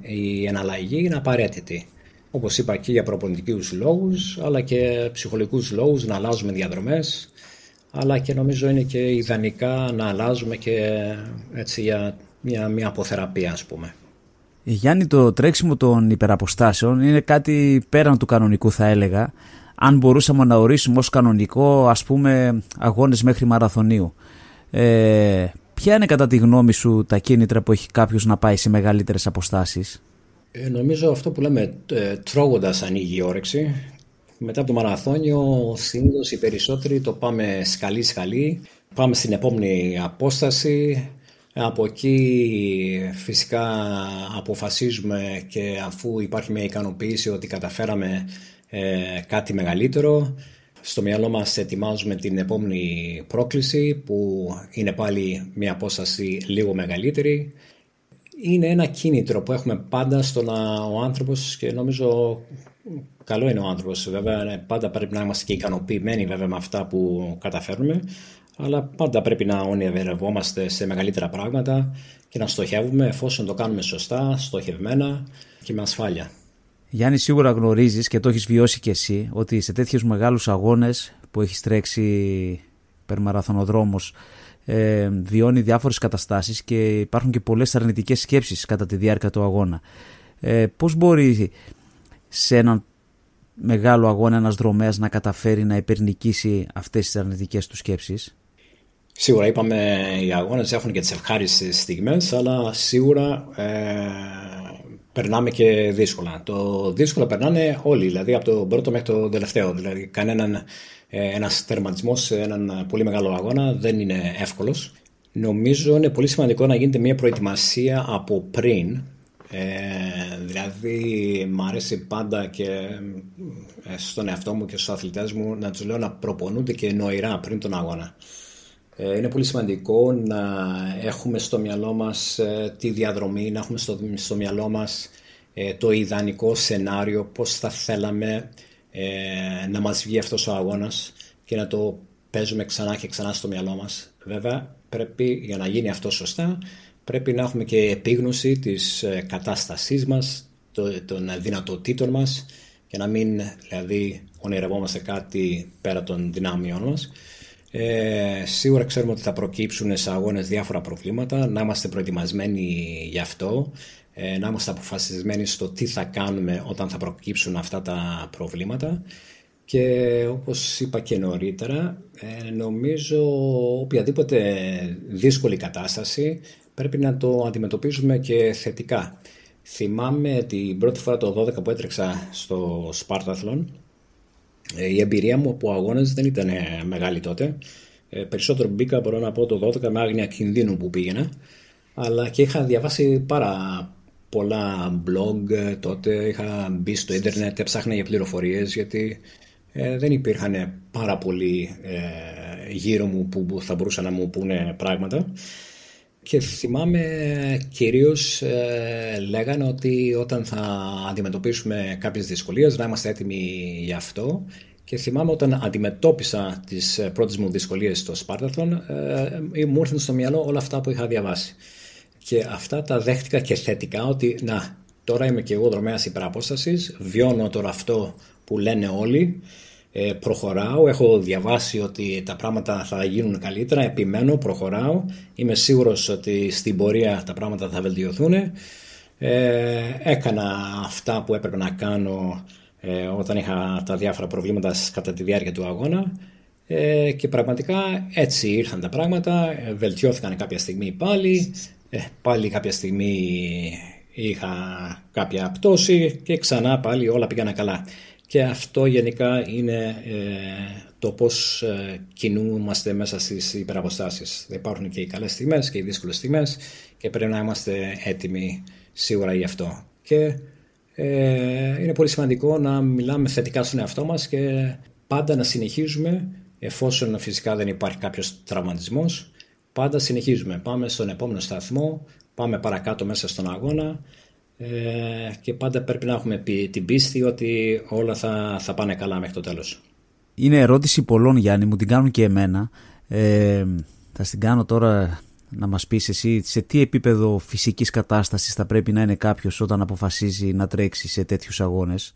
η εναλλαγή είναι απαραίτητη. Όπως είπα και για προπονητικούς λόγους αλλά και ψυχολογικούς λόγους να αλλάζουμε διαδρομές αλλά και νομίζω είναι και ιδανικά να αλλάζουμε και έτσι για μια, μια αποθεραπεία ας πούμε. Γιάννη το τρέξιμο των υπεραποστάσεων είναι κάτι πέραν του κανονικού θα έλεγα αν μπορούσαμε να ορίσουμε ως κανονικό ας πούμε αγώνες μέχρι μαραθωνίου. Ε, ποια είναι κατά τη γνώμη σου τα κίνητρα που έχει κάποιος να πάει σε μεγαλύτερες αποστάσεις; Ε, νομίζω αυτό που λέμε ε, τρώγοντας ανοίγει η όρεξη. Μετά από το μαραθώνιο συνήθως οι περισσότεροι το πάμε σκαλί σκαλί. Πάμε στην επόμενη απόσταση. Από εκεί φυσικά αποφασίζουμε και αφού υπάρχει μια ικανοποίηση ότι καταφέραμε ε, κάτι μεγαλύτερο. Στο μυαλό μας ετοιμάζουμε την επόμενη πρόκληση που είναι πάλι μια απόσταση λίγο μεγαλύτερη. Είναι ένα κίνητρο που έχουμε πάντα στο να ο άνθρωπος και νομίζω καλό είναι ο άνθρωπος βέβαια ναι, πάντα πρέπει να είμαστε και ικανοποιημένοι βέβαια με αυτά που καταφέρνουμε αλλά πάντα πρέπει να ονειρευόμαστε σε μεγαλύτερα πράγματα και να στοχεύουμε εφόσον το κάνουμε σωστά, στοχευμένα και με ασφάλεια. Γιάννη, σίγουρα γνωρίζεις και το έχεις βιώσει κι εσύ ότι σε τέτοιους μεγάλους αγώνες που έχει τρέξει περμαραθωνοδρόμος, ε, βιώνει διάφορες καταστάσεις και υπάρχουν και πολλές αρνητικές σκέψεις κατά τη διάρκεια του αγώνα. Ε, Πώς μπορεί σε έναν μεγάλο αγώνα ένας δρομέας να καταφέρει να υπερνικήσει αυτές τις αρνητικές του σκέψεις; Σίγουρα είπαμε οι αγώνες έχουν και τις ευχάριστες στιγμές αλλά σίγουρα ε, περνάμε και δύσκολα. Το δύσκολο περνάνε όλοι, δηλαδή από το πρώτο μέχρι το τελευταίο. Δηλαδή, κανέναν ε, ένας τερματισμός σε έναν πολύ μεγάλο αγώνα δεν είναι εύκολος. Νομίζω είναι πολύ σημαντικό να γίνεται μια προετοιμασία από πριν. Ε, δηλαδή, μου αρέσει πάντα και ε, στον εαυτό μου και στους αθλητές μου να τους λέω να προπονούνται και νοηρά πριν τον αγώνα. Ε, είναι πολύ σημαντικό να έχουμε στο μυαλό μας ε, τη διαδρομή, να έχουμε στο, στο μυαλό μας ε, το ιδανικό σενάριο, πώς θα θέλαμε να μας βγει αυτός ο αγώνας και να το παίζουμε ξανά και ξανά στο μυαλό μας. Βέβαια, πρέπει για να γίνει αυτό σωστά, πρέπει να έχουμε και επίγνωση της κατάστασής μας, των δυνατοτήτων μας και να μην δηλαδή ονειρευόμαστε κάτι πέρα των δυνάμειών μας ε, σίγουρα ξέρουμε ότι θα προκύψουν σε αγώνες διάφορα προβλήματα, να είμαστε προετοιμασμένοι γι' αυτό, ε, να είμαστε αποφασισμένοι στο τι θα κάνουμε όταν θα προκύψουν αυτά τα προβλήματα. Και όπως είπα και νωρίτερα, ε, νομίζω οποιαδήποτε δύσκολη κατάσταση πρέπει να το αντιμετωπίζουμε και θετικά. Θυμάμαι την πρώτη φορά το 12 που έτρεξα στο Σπάρταθλον ε, η εμπειρία μου από αγώνες δεν ήταν μεγάλη τότε. Ε, περισσότερο μπήκα, μπορώ να πω, το 12 με άγνοια κινδύνου που πήγαινα. Αλλά και είχα διαβάσει πάρα πολλά blog ε, τότε. Είχα μπει στο ίντερνετ, έψαχνα για πληροφορίες γιατί δεν υπήρχαν πάρα πολλοί γύρω μου που θα μπορούσαν να μου πούνε πράγματα. Και θυμάμαι κυρίως λέγανε ότι όταν θα αντιμετωπίσουμε κάποιες δυσκολίες να είμαστε έτοιμοι γι' αυτό και θυμάμαι όταν αντιμετώπισα τις ε, πρώτες μου δυσκολίες στο Σπάρταθλον ε, μου ήρθαν στο μυαλό όλα αυτά που είχα διαβάσει. Και αυτά τα δέχτηκα και θετικά ότι να, τώρα είμαι και εγώ δρομέας υπεραπόστασης, βιώνω τώρα αυτό που λένε όλοι, ε, προχωράω, έχω διαβάσει ότι τα πράγματα θα γίνουν καλύτερα, επιμένω, προχωράω, είμαι σίγουρος ότι στην πορεία τα πράγματα θα βελτιωθούν. Ε, έκανα αυτά που έπρεπε να κάνω ε, όταν είχα τα διάφορα προβλήματα κατά τη διάρκεια του αγώνα. Ε, και πραγματικά έτσι ήρθαν τα πράγματα, ε, βελτιώθηκαν κάποια στιγμή πάλι, ε, πάλι κάποια στιγμή είχα κάποια πτώση και ξανά πάλι όλα πήγαν καλά. Και αυτό γενικά είναι το πώς κινούμαστε μέσα στις υπεραποστάσεις. Υπάρχουν και οι καλές στιγμές και οι δύσκολες στιγμές και πρέπει να είμαστε έτοιμοι σίγουρα γι' αυτό. Και ε, είναι πολύ σημαντικό να μιλάμε θετικά στον εαυτό μας και πάντα να συνεχίζουμε εφόσον φυσικά δεν υπάρχει κάποιος τραυματισμός πάντα συνεχίζουμε, πάμε στον επόμενο σταθμό πάμε παρακάτω μέσα στον αγώνα ε, και πάντα πρέπει να έχουμε την πίστη ότι όλα θα, θα πάνε καλά μέχρι το τέλος. Είναι ερώτηση πολλών Γιάννη, μου την κάνουν και εμένα. Ε, θα την κάνω τώρα να μας πεις εσύ σε τι επίπεδο φυσικής κατάστασης θα πρέπει να είναι κάποιος όταν αποφασίζει να τρέξει σε τέτοιους αγώνες;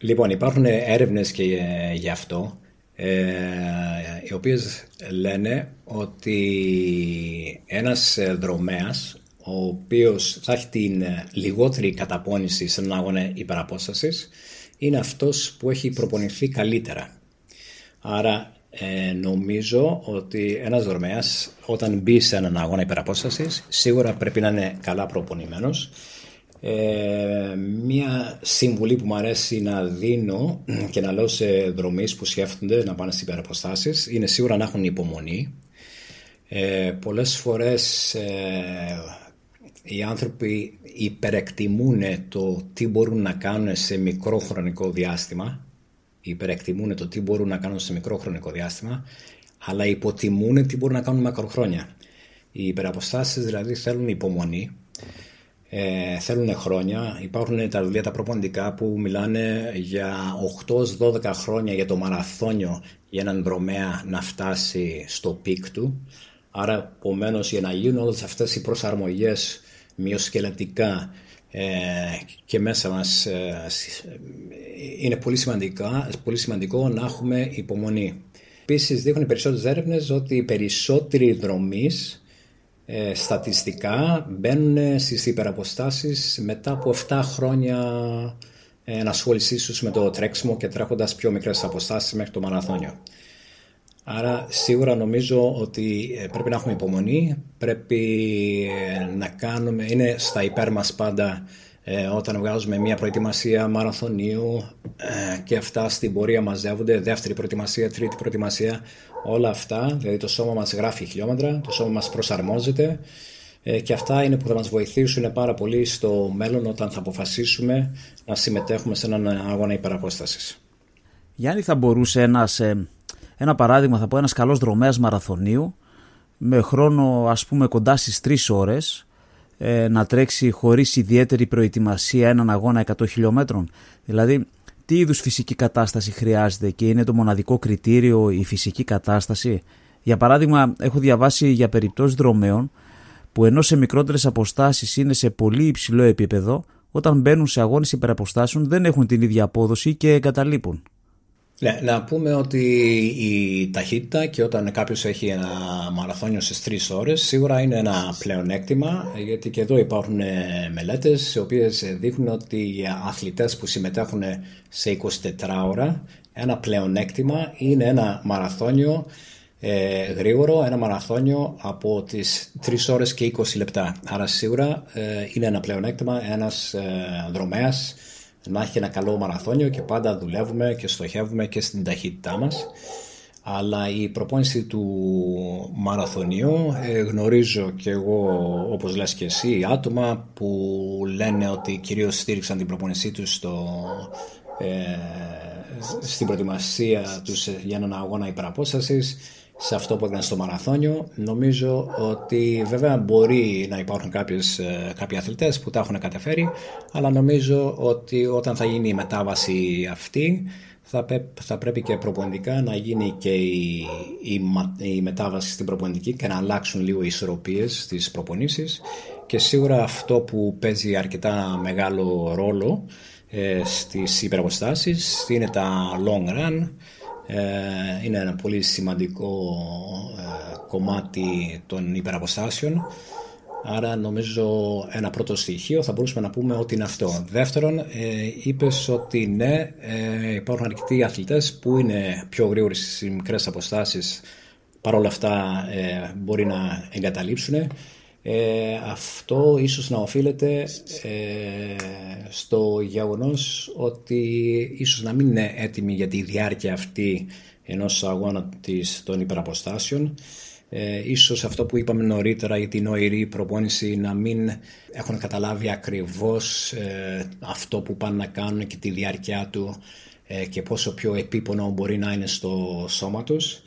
Λοιπόν, υπάρχουν έρευνες και ε, γι' αυτό, ε, οι οποίες λένε ότι ένας δρομέας, ο οποίος θα έχει την λιγότερη καταπώνηση σε έναν αγώνα υπεραπόστασης, είναι αυτός που έχει προπονηθεί καλύτερα. Άρα ε, νομίζω ότι ένας δρομέας όταν μπει σε έναν αγώνα υπεραπόστασης σίγουρα πρέπει να είναι καλά προπονημένος. Ε, μία συμβουλή που μου αρέσει να δίνω και να λέω σε δρομείς που σκέφτονται να πάνε στις υπεραποστάσεις είναι σίγουρα να έχουν υπομονή. Ε, πολλές φορές ε, οι άνθρωποι υπερεκτιμούν το τι μπορούν να κάνουν σε μικρό χρονικό διάστημα υπερεκτιμούν το τι μπορούν να κάνουν σε μικρό χρονικό διάστημα, αλλά υποτιμούν τι μπορούν να κάνουν μακροχρόνια. Οι υπεραποστάσεις δηλαδή θέλουν υπομονή, ε, θέλουν χρόνια. Υπάρχουν τα βιβλία τα προπονητικά που μιλάνε για 8-12 χρόνια για το μαραθώνιο για έναν δρομέα να φτάσει στο peak του. Άρα, επομένως, για να γίνουν όλες αυτές οι προσαρμογές μυοσκελετικά ε, και μέσα μας ε, είναι πολύ, σημαντικά, πολύ σημαντικό να έχουμε υπομονή. Επίσης δείχνουν οι περισσότερες έρευνες ότι οι περισσότεροι δρομείς ε, στατιστικά μπαίνουν στις υπεραποστάσεις μετά από 7 χρόνια ενασχόλησής τους με το τρέξιμο και τρέχοντας πιο μικρές αποστάσεις μέχρι το μαραθώνιο. Άρα σίγουρα νομίζω ότι πρέπει να έχουμε υπομονή, πρέπει να κάνουμε, είναι στα υπέρ μας πάντα ε, όταν βγάζουμε μια προετοιμασία μαραθωνίου ε, και αυτά στην πορεία μαζεύονται, δεύτερη προετοιμασία, τρίτη προετοιμασία, όλα αυτά, δηλαδή το σώμα μας γράφει χιλιόμετρα, το σώμα μας προσαρμόζεται ε, και αυτά είναι που θα μας βοηθήσουν πάρα πολύ στο μέλλον όταν θα αποφασίσουμε να συμμετέχουμε σε έναν αγώνα υπεραπόστασης. Γιάννη θα μπορούσε ένας, ε, ένα παράδειγμα θα πω ένας καλός δρομέας μαραθωνίου με χρόνο ας πούμε κοντά στις 3 ώρες ε, να τρέξει χωρίς ιδιαίτερη προετοιμασία έναν αγώνα 100 χιλιόμετρων. Δηλαδή τι είδους φυσική κατάσταση χρειάζεται και είναι το μοναδικό κριτήριο η φυσική κατάσταση; Για παράδειγμα έχω διαβάσει για περιπτώσεις δρομέων που ενώ σε μικρότερες αποστάσεις είναι σε πολύ υψηλό επίπεδο όταν μπαίνουν σε αγώνες υπεραποστάσεων δεν έχουν την ίδια απόδοση και εγκαταλείπουν. Ναι, να πούμε ότι η ταχύτητα και όταν κάποιος έχει ένα μαραθώνιο στις τρεις ώρες σίγουρα είναι ένα πλεονέκτημα γιατί και εδώ υπάρχουν ε, μελέτες οι οποίες δείχνουν ότι οι αθλητές που συμμετέχουν σε 24 ώρα ένα πλεονέκτημα είναι ένα μαραθώνιο ε, γρήγορο, ένα μαραθώνιο από τις 3 ώρες και 20 λεπτά. Άρα σίγουρα ε, είναι ένα πλεονέκτημα ένας ε, δρομέας να έχει ένα καλό μαραθώνιο και πάντα δουλεύουμε και στοχεύουμε και στην ταχύτητά μας. Αλλά η προπόνηση του μαραθωνίου ε, γνωρίζω και εγώ όπως λες και εσύ άτομα που λένε ότι κυρίως στήριξαν την προπόνησή τους στο, ε, στην προετοιμασία τους για έναν αγώνα υπεραπόστασης σε αυτό που έκανε στο μαραθώνιο. Νομίζω ότι βέβαια μπορεί να υπάρχουν κάποιες, ε, κάποιοι αθλητές που τα έχουν καταφέρει, αλλά νομίζω ότι όταν θα γίνει η μετάβαση αυτή θα, θα πρέπει και προπονητικά να γίνει και η, η, μετάβαση στην προπονητική και να αλλάξουν λίγο οι ισορροπίες στις προπονήσεις και σίγουρα αυτό που παίζει αρκετά μεγάλο ρόλο ε, στις υπεραποστάσεις είναι τα long run ε, είναι ένα πολύ σημαντικό ε, κομμάτι των υπεραποστάσεων. Άρα νομίζω ένα πρώτο στοιχείο θα μπορούσαμε να πούμε ότι είναι αυτό. Δεύτερον, ε, είπες ότι ναι, ε, υπάρχουν αρκετοί αθλητές που είναι πιο γρήγοροι στις μικρές αποστάσεις. Παρόλα αυτά ε, μπορεί να εγκαταλείψουν ε, αυτό ίσως να οφείλεται ε, στο γεγονός ότι ίσως να μην είναι έτοιμοι για τη διάρκεια αυτή ενός αγώνα της, των υπεραποστάσεων. Ε, ίσως αυτό που είπαμε νωρίτερα για την νοηρή προπόνηση να μην έχουν καταλάβει ακριβώς ε, αυτό που πάνε να κάνουν και τη διάρκεια του ε, και πόσο πιο επίπονο μπορεί να είναι στο σώμα τους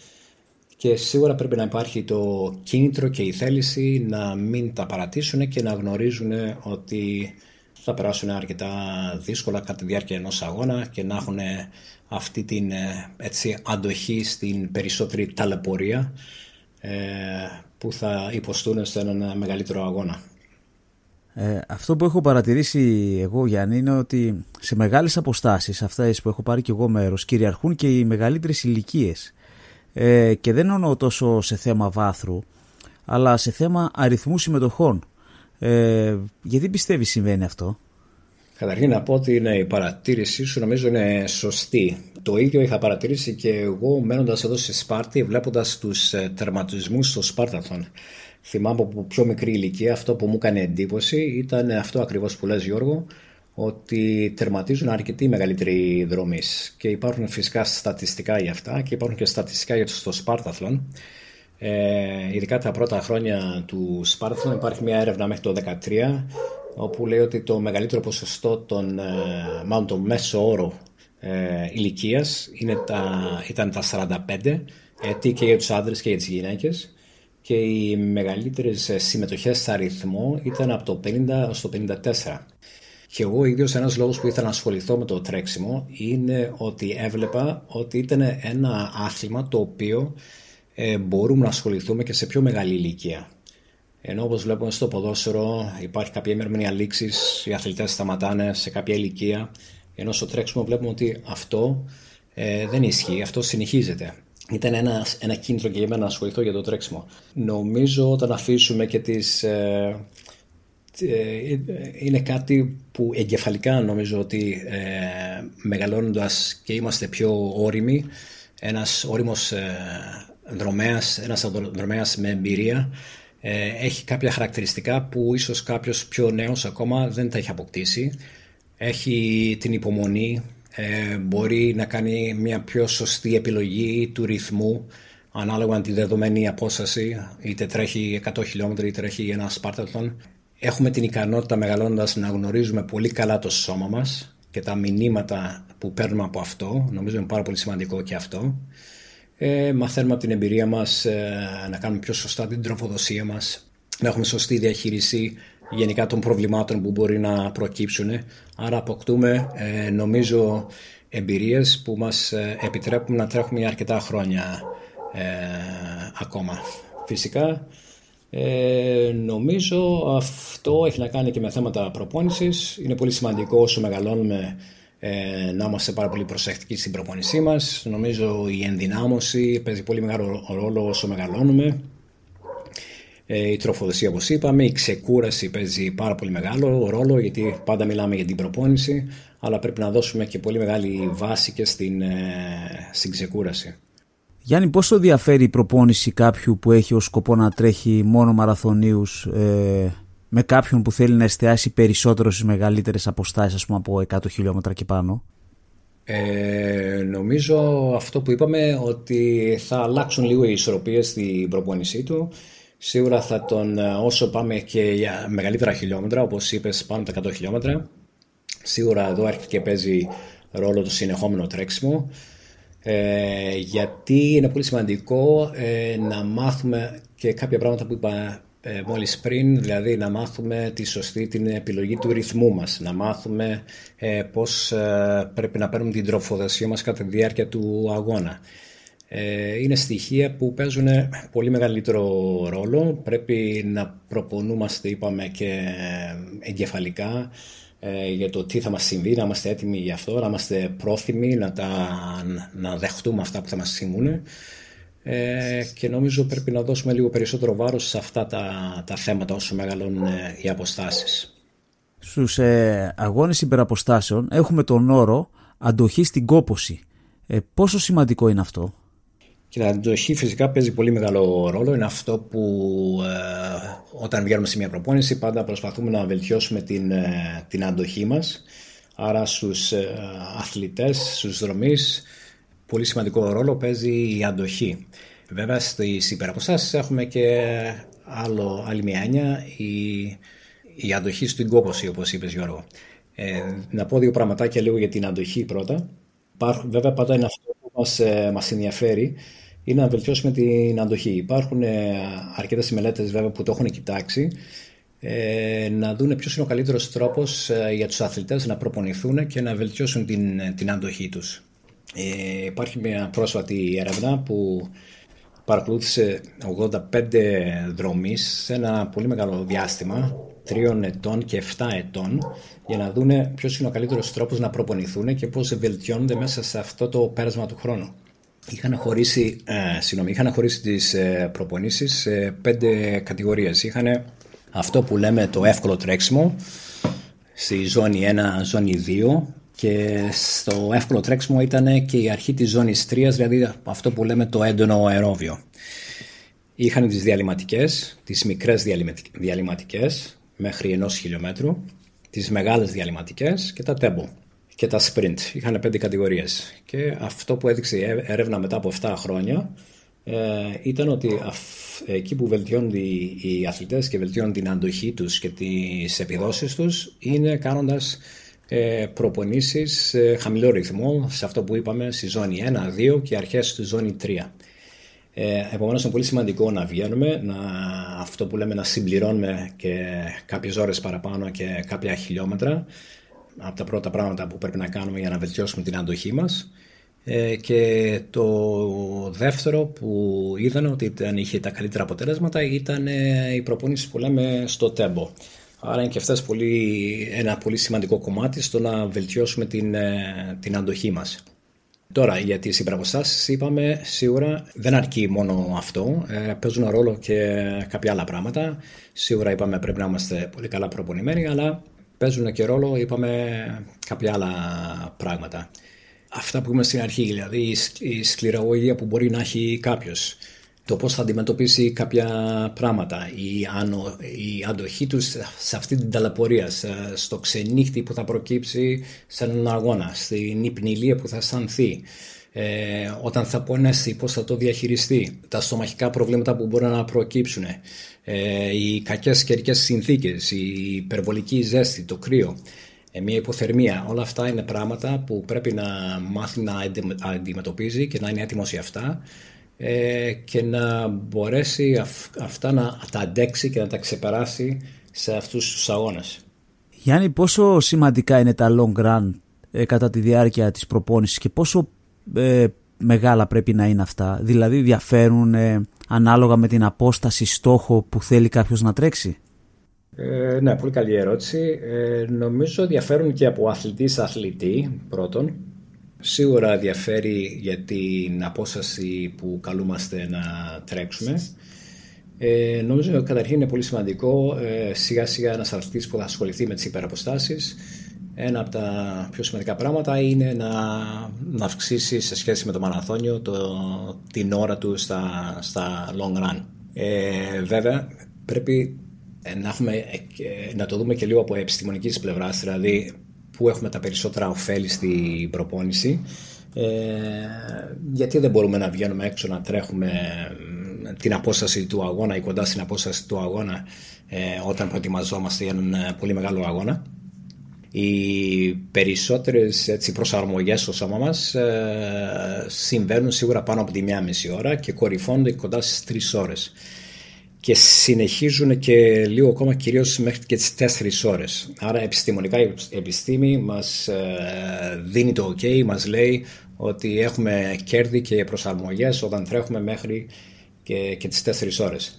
και σίγουρα πρέπει να υπάρχει το κίνητρο και η θέληση να μην τα παρατήσουν και να γνωρίζουν ότι θα περάσουν αρκετά δύσκολα κατά τη διάρκεια ενός αγώνα και να έχουν αυτή την έτσι, αντοχή στην περισσότερη ταλαιπωρία ε, που θα υποστούν σε έναν μεγαλύτερο αγώνα. Ε, αυτό που έχω παρατηρήσει εγώ Γιάννη είναι ότι σε μεγάλες αποστάσεις αυτές που έχω πάρει και εγώ μέρος κυριαρχούν και οι μεγαλύτερες ηλικίες ε, και δεν εννοώ τόσο σε θέμα βάθρου, αλλά σε θέμα αριθμού συμμετοχών. Ε, γιατί πιστεύεις συμβαίνει αυτό; Καταρχήν να πω ότι ναι, η παρατήρησή σου νομίζω είναι σωστή. Το ίδιο είχα παρατηρήσει και εγώ μένοντας εδώ στη Σπάρτη βλέποντας τους ε, τερματισμούς στο Σπάρταθον. Θυμάμαι από πιο μικρή ηλικία αυτό που μου έκανε εντύπωση ήταν αυτό ακριβώς που λες Γιώργο ότι τερματίζουν αρκετοί μεγαλύτεροι δρομείς. Και υπάρχουν φυσικά στατιστικά για αυτά και υπάρχουν και στατιστικά για το Σπάρταθλον. Ε, ειδικά τα πρώτα χρόνια του Σπάρταθλον υπάρχει μια έρευνα μέχρι το 2013 όπου λέει ότι το μεγαλύτερο ποσοστό των, ε, μάλλον το μέσο όρο ε, ηλικίας ήταν τα 45 έτη και για τους άντρες και για τις γυναίκες και οι μεγαλύτερες συμμετοχές σε αριθμό ήταν από το 50 στο 54. Και εγώ ίδιος ένας λόγος που ήθελα να ασχοληθώ με το τρέξιμο είναι ότι έβλεπα ότι ήταν ένα άθλημα το οποίο ε, μπορούμε να ασχοληθούμε και σε πιο μεγάλη ηλικία. Ενώ όπως βλέπουμε στο ποδόσφαιρο υπάρχει κάποια ημερομηνία λήξης, οι αθλητές σταματάνε σε κάποια ηλικία, ενώ στο τρέξιμο βλέπουμε ότι αυτό ε, δεν ισχύει, αυτό συνεχίζεται. Ήταν ένα, ένα κίνητρο και για μένα να ασχοληθώ για το τρέξιμο. Νομίζω όταν αφήσουμε και τις, ε, ε, είναι κάτι που εγκεφαλικά νομίζω ότι ε, μεγαλώνοντας και είμαστε πιο όριμοι ένας όριμος ε, δρομέας, ένας δρομέας με εμπειρία ε, έχει κάποια χαρακτηριστικά που ίσως κάποιος πιο νέος ακόμα δεν τα έχει αποκτήσει. Έχει την υπομονή, ε, μπορεί να κάνει μια πιο σωστή επιλογή του ρυθμού ανάλογα με τη δεδομένη απόσταση, είτε τρέχει 100 χιλιόμετρα είτε τρέχει ένα σπάρτατον. Έχουμε την ικανότητα μεγαλώνοντας να γνωρίζουμε πολύ καλά το σώμα μας και τα μηνύματα που παίρνουμε από αυτό. Νομίζω είναι πάρα πολύ σημαντικό και αυτό. Ε, μαθαίνουμε από την εμπειρία μας ε, να κάνουμε πιο σωστά την τροφοδοσία μας, να έχουμε σωστή διαχείριση γενικά των προβλημάτων που μπορεί να προκύψουν. Άρα αποκτούμε ε, νομίζω εμπειρίες που μας ε, επιτρέπουν να τρέχουμε για αρκετά χρόνια ε, ακόμα. Φυσικά ε, νομίζω αυτό έχει να κάνει και με θέματα προπόνησης. Είναι πολύ σημαντικό όσο μεγαλώνουμε ε, να είμαστε πάρα πολύ προσεκτικοί στην προπόνησή μας. Νομίζω η ενδυνάμωση παίζει πολύ μεγάλο ρόλο όσο μεγαλώνουμε. Ε, η τροφοδοσία όπως είπαμε, η ξεκούραση παίζει πάρα πολύ μεγάλο ρόλο γιατί πάντα μιλάμε για την προπόνηση αλλά πρέπει να δώσουμε και πολύ μεγάλη βάση και στην, ε, στην ξεκούραση. Γιάννη, πόσο διαφέρει η προπόνηση κάποιου που έχει ως σκοπό να τρέχει μόνο μαραθωνίους ε, με κάποιον που θέλει να εστιάσει περισσότερο στις μεγαλύτερες αποστάσεις, ας πούμε από 100 χιλιόμετρα και πάνω; Ε, νομίζω αυτό που είπαμε ότι θα αλλάξουν λίγο οι ισορροπίες στην προπόνησή του. Σίγουρα θα τον, όσο πάμε και για μεγαλύτερα χιλιόμετρα, όπως είπες πάνω από τα 100 χιλιόμετρα, σίγουρα εδώ έρχεται και παίζει ρόλο το συνεχόμενο τρέξιμο. Ε, γιατί είναι πολύ σημαντικό ε, να μάθουμε και κάποια πράγματα που είπα ε, μόλις πριν, δηλαδή να μάθουμε τη σωστή την επιλογή του ρυθμού μας, να μάθουμε ε, πώς ε, πρέπει να παίρνουμε την τροφοδοσία μας κατά τη διάρκεια του αγώνα. Ε, είναι στοιχεία που παίζουν πολύ μεγαλύτερο ρόλο, πρέπει να προπονούμαστε, είπαμε, και εγκεφαλικά, ε, για το τι θα μας συμβεί, να είμαστε έτοιμοι γι' αυτό, να είμαστε πρόθυμοι να, τα, να δεχτούμε αυτά που θα μας συμβούν ε, και νομίζω πρέπει να δώσουμε λίγο περισσότερο βάρος σε αυτά τα, τα θέματα όσο μεγαλώνουν ε, οι αποστάσεις. Στους ε, αγώνες υπεραποστάσεων έχουμε τον όρο αντοχή στην κόποση. Ε, πόσο σημαντικό είναι αυτό; Και η αντοχή φυσικά παίζει πολύ μεγάλο ρόλο. Είναι αυτό που ε, όταν βγαίνουμε σε μια προπόνηση πάντα προσπαθούμε να βελτιώσουμε την, ε, την αντοχή μας. Άρα στους ε, αθλητές, στους δρομείς, πολύ σημαντικό ρόλο παίζει η αντοχή. Βέβαια στις υπεραποστάσεις έχουμε και άλλο, άλλη μια έννοια, η, η αντοχή στην κόπωση όπως είπες Γιώργο. Ε, να πω δύο πραγματάκια λίγο για την αντοχή πρώτα. Βέβαια πάντα είναι αυτό που μας, μας ενδιαφέρει είναι να βελτιώσουμε την αντοχή. Υπάρχουν ε, αρκετές μελέτες βέβαια που το έχουν κοιτάξει ε, να δουν ποιος είναι ο καλύτερος τρόπος ε, για τους αθλητές να προπονηθούν και να βελτιώσουν την, την αντοχή τους. Ε, υπάρχει μια πρόσφατη έρευνα που παρακολούθησε 85 δρομείς σε ένα πολύ μεγάλο διάστημα 3 ετών και 7 ετών για να δουν ποιος είναι ο καλύτερος τρόπος να προπονηθούν και πώς βελτιώνονται μέσα σε αυτό το πέρασμα του χρόνου είχαν χωρίσει, ε, συγγνώμη, είχαν χωρίσει τις ε, προπονήσεις σε πέντε κατηγορίες. Είχαν αυτό που λέμε το εύκολο τρέξιμο στη ζώνη 1, ζώνη 2 και στο εύκολο τρέξιμο ήταν και η αρχή της ζώνης 3, δηλαδή αυτό που λέμε το έντονο αερόβιο. Είχαν τις διαλυματικές, τις μικρές διαλυματικές μέχρι ενός χιλιόμετρου, τις μεγάλες διαλυματικές και τα τέμπο και τα sprint. Είχαν πέντε κατηγορίες. Και αυτό που έδειξε η έρευνα μετά από 7 χρόνια ε, ήταν ότι εκεί που βελτιώνουν οι, οι αθλητές και βελτιώνουν την αντοχή τους και τις επιδόσεις τους είναι κάνοντας ε, προπονήσεις σε χαμηλό ρυθμό σε αυτό που είπαμε στη ζώνη 1, 2 και αρχές στη ζώνη 3. Ε, επομένως είναι πολύ σημαντικό να βγαίνουμε, να, αυτό που λέμε να συμπληρώνουμε και κάποιες ώρες παραπάνω και κάποια χιλιόμετρα από τα πρώτα πράγματα που πρέπει να κάνουμε για να βελτιώσουμε την αντοχή μας ε, και το δεύτερο που είδαν ότι ήταν, είχε τα καλύτερα αποτέλεσματα ήταν ε, η προπόνηση που λέμε στο τέμπο. Άρα είναι και αυτές πολύ, ένα πολύ σημαντικό κομμάτι στο να βελτιώσουμε την, ε, την αντοχή μας. Τώρα για τις υπεραποστάσεις είπαμε σίγουρα δεν αρκεί μόνο αυτό, ε, παίζουν ρόλο και κάποια άλλα πράγματα. Σίγουρα είπαμε πρέπει να είμαστε πολύ καλά προπονημένοι αλλά παίζουν και ρόλο, είπαμε, κάποια άλλα πράγματα. Αυτά που είπαμε στην αρχή, δηλαδή η σκληραγωγία που μπορεί να έχει κάποιος. το πώς θα αντιμετωπίσει κάποια πράγματα, η, ανο, η αντοχή του σε αυτή την ταλαιπωρία, στο ξενύχτη που θα προκύψει σε έναν αγώνα, στην υπνηλία που θα αισθανθεί, ε, όταν θα πονέσει πώς θα το διαχειριστεί, τα στομαχικά προβλήματα που μπορεί να προκύψουν, ε, οι κακές καιρικές συνθήκες, η υπερβολική ζέστη, το κρύο, ε, μια υποθερμία, όλα αυτά είναι πράγματα που πρέπει να μάθει να αντιμετωπίζει και να είναι έτοιμος για αυτά ε, και να μπορέσει αυτά να τα αντέξει και να τα ξεπεράσει σε αυτούς τους αγώνες. Γιάννη, πόσο σημαντικά είναι τα long run ε, κατά τη διάρκεια της προπόνησης και πόσο ε, μεγάλα πρέπει να είναι αυτά. Δηλαδή διαφέρουν ε, ανάλογα με την απόσταση στόχο που θέλει κάποιος να τρέξει. Ε, ναι, πολύ καλή ερώτηση. Ε, νομίζω διαφέρουν και από αθλητή σε αθλητή πρώτον. Σίγουρα διαφέρει για την απόσταση που καλούμαστε να τρέξουμε. Ε, νομίζω καταρχήν είναι πολύ σημαντικό ε, σιγά σιγά ένας αθλητής που θα ασχοληθεί με τις υπεραποστάσεις ένα από τα πιο σημαντικά πράγματα είναι να, να αυξήσει σε σχέση με το μαραθώνιο το, την ώρα του στα, στα long run. Ε, βέβαια πρέπει να, έχουμε, να το δούμε και λίγο από επιστημονικής πλευράς, δηλαδή που έχουμε τα περισσότερα ωφέλη στην προπόνηση. Ε, γιατί δεν μπορούμε να βγαίνουμε έξω να τρέχουμε την απόσταση του αγώνα ή κοντά στην απόσταση του αγώνα ε, όταν προετοιμαζόμαστε για έναν πολύ μεγάλο αγώνα οι περισσότερες έτσι, προσαρμογές στο σώμα μας ε, συμβαίνουν σίγουρα πάνω από τη μία μισή ώρα και κορυφώνονται κοντά στις τρεις ώρες και συνεχίζουν και λίγο ακόμα κυρίως μέχρι και τις τέσσερις ώρες. Άρα επιστημονικά η επιστήμη μας ε, δίνει το ok, μας λέει ότι έχουμε κέρδη και προσαρμογές όταν τρέχουμε μέχρι και, και τις τέσσερις ώρες.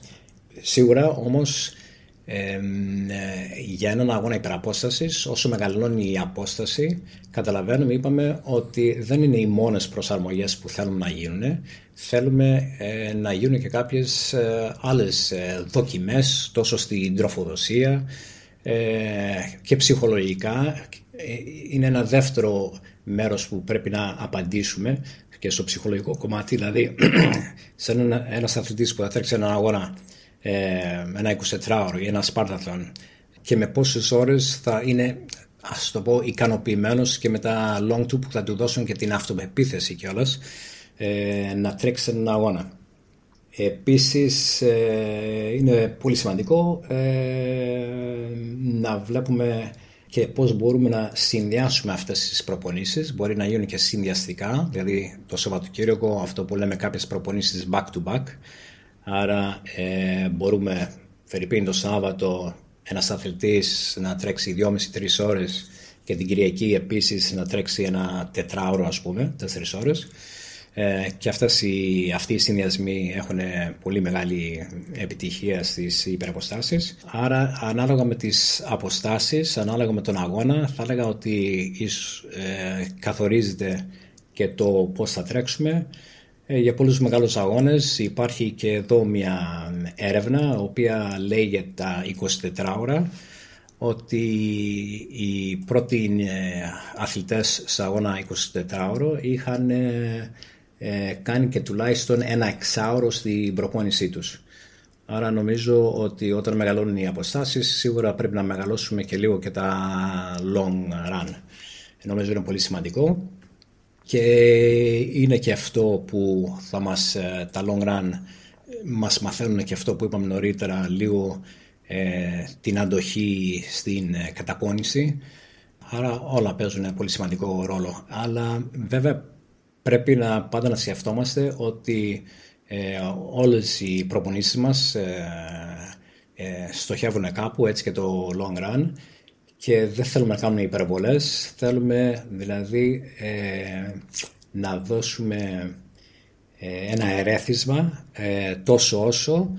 Σίγουρα όμως ε, για έναν αγώνα υπεραπόστασης όσο μεγαλώνει η απόσταση καταλαβαίνουμε είπαμε ότι δεν είναι οι μόνες προσαρμογές που θέλουμε να γίνουν. Θέλουμε ε, να γίνουν και κάποιες ε, άλλες ε, δοκιμές τόσο στην τροφοδοσία και ψυχολογικά. Είναι ένα δεύτερο μέρος που πρέπει να απαντήσουμε και στο ψυχολογικό κομμάτι. Δηλαδή *clears throat* σε ένα, ένας αθλητής που θα τρέξει έναν αγώνα ε, ένα 24ωρο ή ένα σπάρταθλον και με πόσες ώρες θα είναι ας το πω ικανοποιημένος και με τα long του που θα του δώσουν και την αυτοπεποίθηση κιόλας ε, να τρέξει έναν αγώνα. Επίσης ε, είναι πολύ σημαντικό να βλέπουμε και πώς μπορούμε να συνδυάσουμε αυτές τις προπονήσεις. Μπορεί να γίνουν και συνδυαστικά, δηλαδή το Σαββατοκύριακο αυτό που λέμε κάποιες προπονήσεις back to back Άρα ε, μπορούμε, φερειπίν το Σάββατο, ένας αθλητής να τρέξει 2,5-3 ώρες και την Κυριακή επίσης να τρέξει ένα τετράωρο ας πούμε, 4 ώρες. Ε, και αυτές οι, αυτοί οι συνδυασμοί έχουν πολύ μεγάλη επιτυχία στις υπεραποστάσεις. Άρα ανάλογα με τις αποστάσεις, ανάλογα με τον αγώνα, θα έλεγα ότι ε, καθορίζεται και το πώς θα τρέξουμε ε, για πολλούς μεγάλους αγώνες υπάρχει και εδώ μια έρευνα η οποία λέει για τα 24 ώρα ότι οι πρώτοι ε, αθλητές σε αγώνα 24 ώρο είχαν ε, κάνει και τουλάχιστον ένα εξάωρο στην προπόνησή τους. Άρα νομίζω ότι όταν μεγαλώνουν οι αποστάσεις σίγουρα πρέπει να μεγαλώσουμε και λίγο και τα long run. Νομίζω είναι πολύ σημαντικό και είναι και αυτό που θα μας, ε, τα long run μας μαθαίνουν και αυτό που είπαμε νωρίτερα λίγο ε, την αντοχή στην ε, καταπώνηση. Άρα όλα παίζουν πολύ σημαντικό ρόλο. Αλλά βέβαια πρέπει να πάντα να σκεφτόμαστε ότι ε, όλες οι προπονήσεις μας ε, στοχεύουν κάπου έτσι και το long run και δεν θέλουμε να κάνουμε υπερβολές, θέλουμε δηλαδή ε, να δώσουμε ε, ένα ερέθισμα ε, τόσο όσο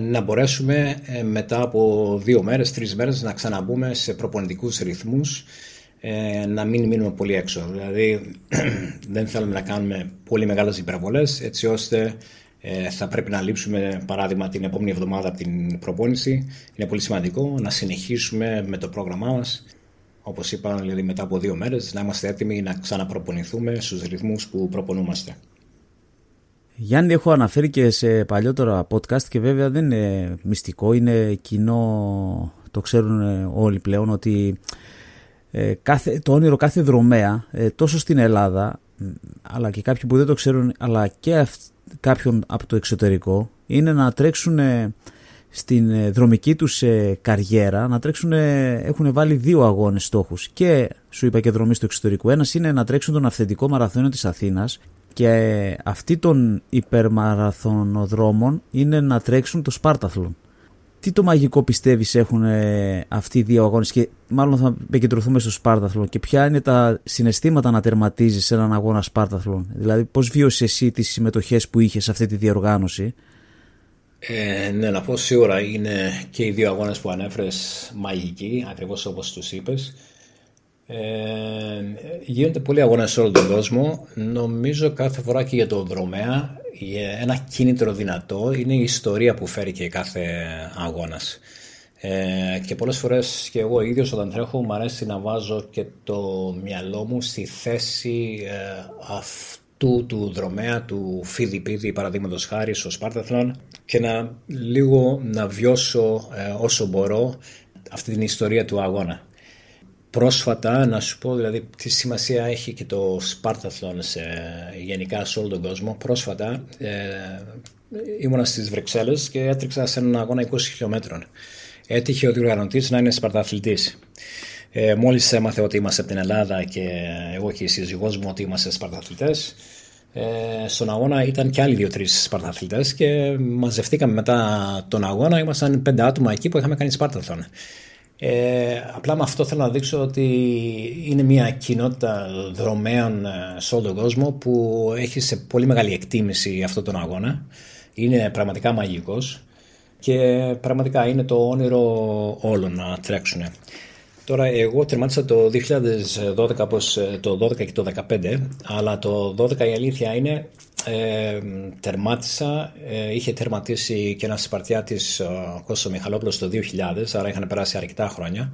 να μπορέσουμε μετά από δύο μέρες, τρεις μέρες να ξαναμπούμε σε προπονητικούς ρυθμούς να μην μείνουμε πολύ έξω. Δηλαδή *clears throat* δεν θέλουμε να κάνουμε πολύ μεγάλες υπερβολές έτσι ώστε ε, θα πρέπει να λείψουμε παράδειγμα την επόμενη εβδομάδα από την προπόνηση. Είναι πολύ σημαντικό να συνεχίσουμε με το πρόγραμμά μας όπως είπα δηλαδή μετά από δύο μέρες να είμαστε έτοιμοι να ξαναπροπονηθούμε στους ρυθμούς που προπονούμαστε. Γιάννη, έχω αναφέρει και σε παλιότερα podcast και βέβαια δεν είναι μυστικό, είναι κοινό, το ξέρουν όλοι πλέον, ότι ε, κάθε, το όνειρο κάθε δρομέα, ε, τόσο στην Ελλάδα, αλλά και κάποιοι που δεν το ξέρουν, αλλά και κάποιον από το εξωτερικό, είναι να τρέξουν στην ε, δρομική τους καριέρα, να τρέξουν, έχουν βάλει δύο αγώνες στόχους και σου είπα και δρομή στο εξωτερικό. Ένας είναι να τρέξουν τον αυθεντικό μαραθώνιο της Αθήνας και αυτοί των υπερμαραθωνοδρόμων είναι να τρέξουν το Σπάρταθλον. Τι το μαγικό πιστεύεις έχουν ε, αυτοί οι δύο αγώνες και μάλλον θα επικεντρωθούμε στο Σπάρταθλον και ποια είναι τα συναισθήματα να τερματίζεις σε έναν αγώνα Σπάρταθλον. Δηλαδή πώς βίωσες εσύ τις συμμετοχές που είχες σε αυτή τη διοργάνωση; Ε, ναι, να πω σίγουρα είναι και οι δύο αγώνες που ανέφερες μαγικοί, ακριβώς όπως τους είπες. Ε, γίνονται πολλοί αγώνες σε όλο τον κόσμο. Νομίζω κάθε φορά και για το δρομέα ένα κίνητρο δυνατό είναι η ιστορία που φέρει και κάθε αγώνας. Ε, και πολλές φορές και εγώ ίδιος όταν τρέχω μου αρέσει να βάζω και το μυαλό μου στη θέση ε, αυτού του δρομέα, του Φίδι παραδείγματος χάρη στο Σπάρταθλον και να λίγο να βιώσω ε, όσο μπορώ αυτή την ιστορία του αγώνα πρόσφατα να σου πω δηλαδή τι σημασία έχει και το Σπάρταθλον σε, γενικά σε όλο τον κόσμο. Πρόσφατα ε, ήμουνα στις Βρυξέλλες και έτρεξα σε έναν αγώνα 20 χιλιόμετρων. Έτυχε ο διοργανωτής να είναι Σπαρταθλητής. Ε, μόλις έμαθε ότι είμαστε από την Ελλάδα και εγώ και η σύζυγός μου ότι είμαστε Σπαρταθλητές ε, στον αγώνα ήταν και άλλοι δύο-τρεις Σπαρταθλητές και μαζευτήκαμε μετά τον αγώνα. Ήμασταν πέντε άτομα εκεί που είχαμε κάνει Σπάρταθλον. Ε, απλά με αυτό θέλω να δείξω ότι είναι μια κοινότητα δρομέων ε, σε όλο τον κόσμο που έχει σε πολύ μεγάλη εκτίμηση αυτόν τον αγώνα. Είναι πραγματικά μαγικός και πραγματικά είναι το όνειρο όλων να τρέξουν. Τώρα εγώ τερμάτισα το 2012 όπως ε, το 2012 και το 2015 αλλά το 2012 η αλήθεια είναι ε, τερμάτισα, ε, είχε τερματίσει και ένα Σπαρτιάτης ο Κώστος Μιχαλόπουλος το 2000, άρα είχαν περάσει αρκετά χρόνια.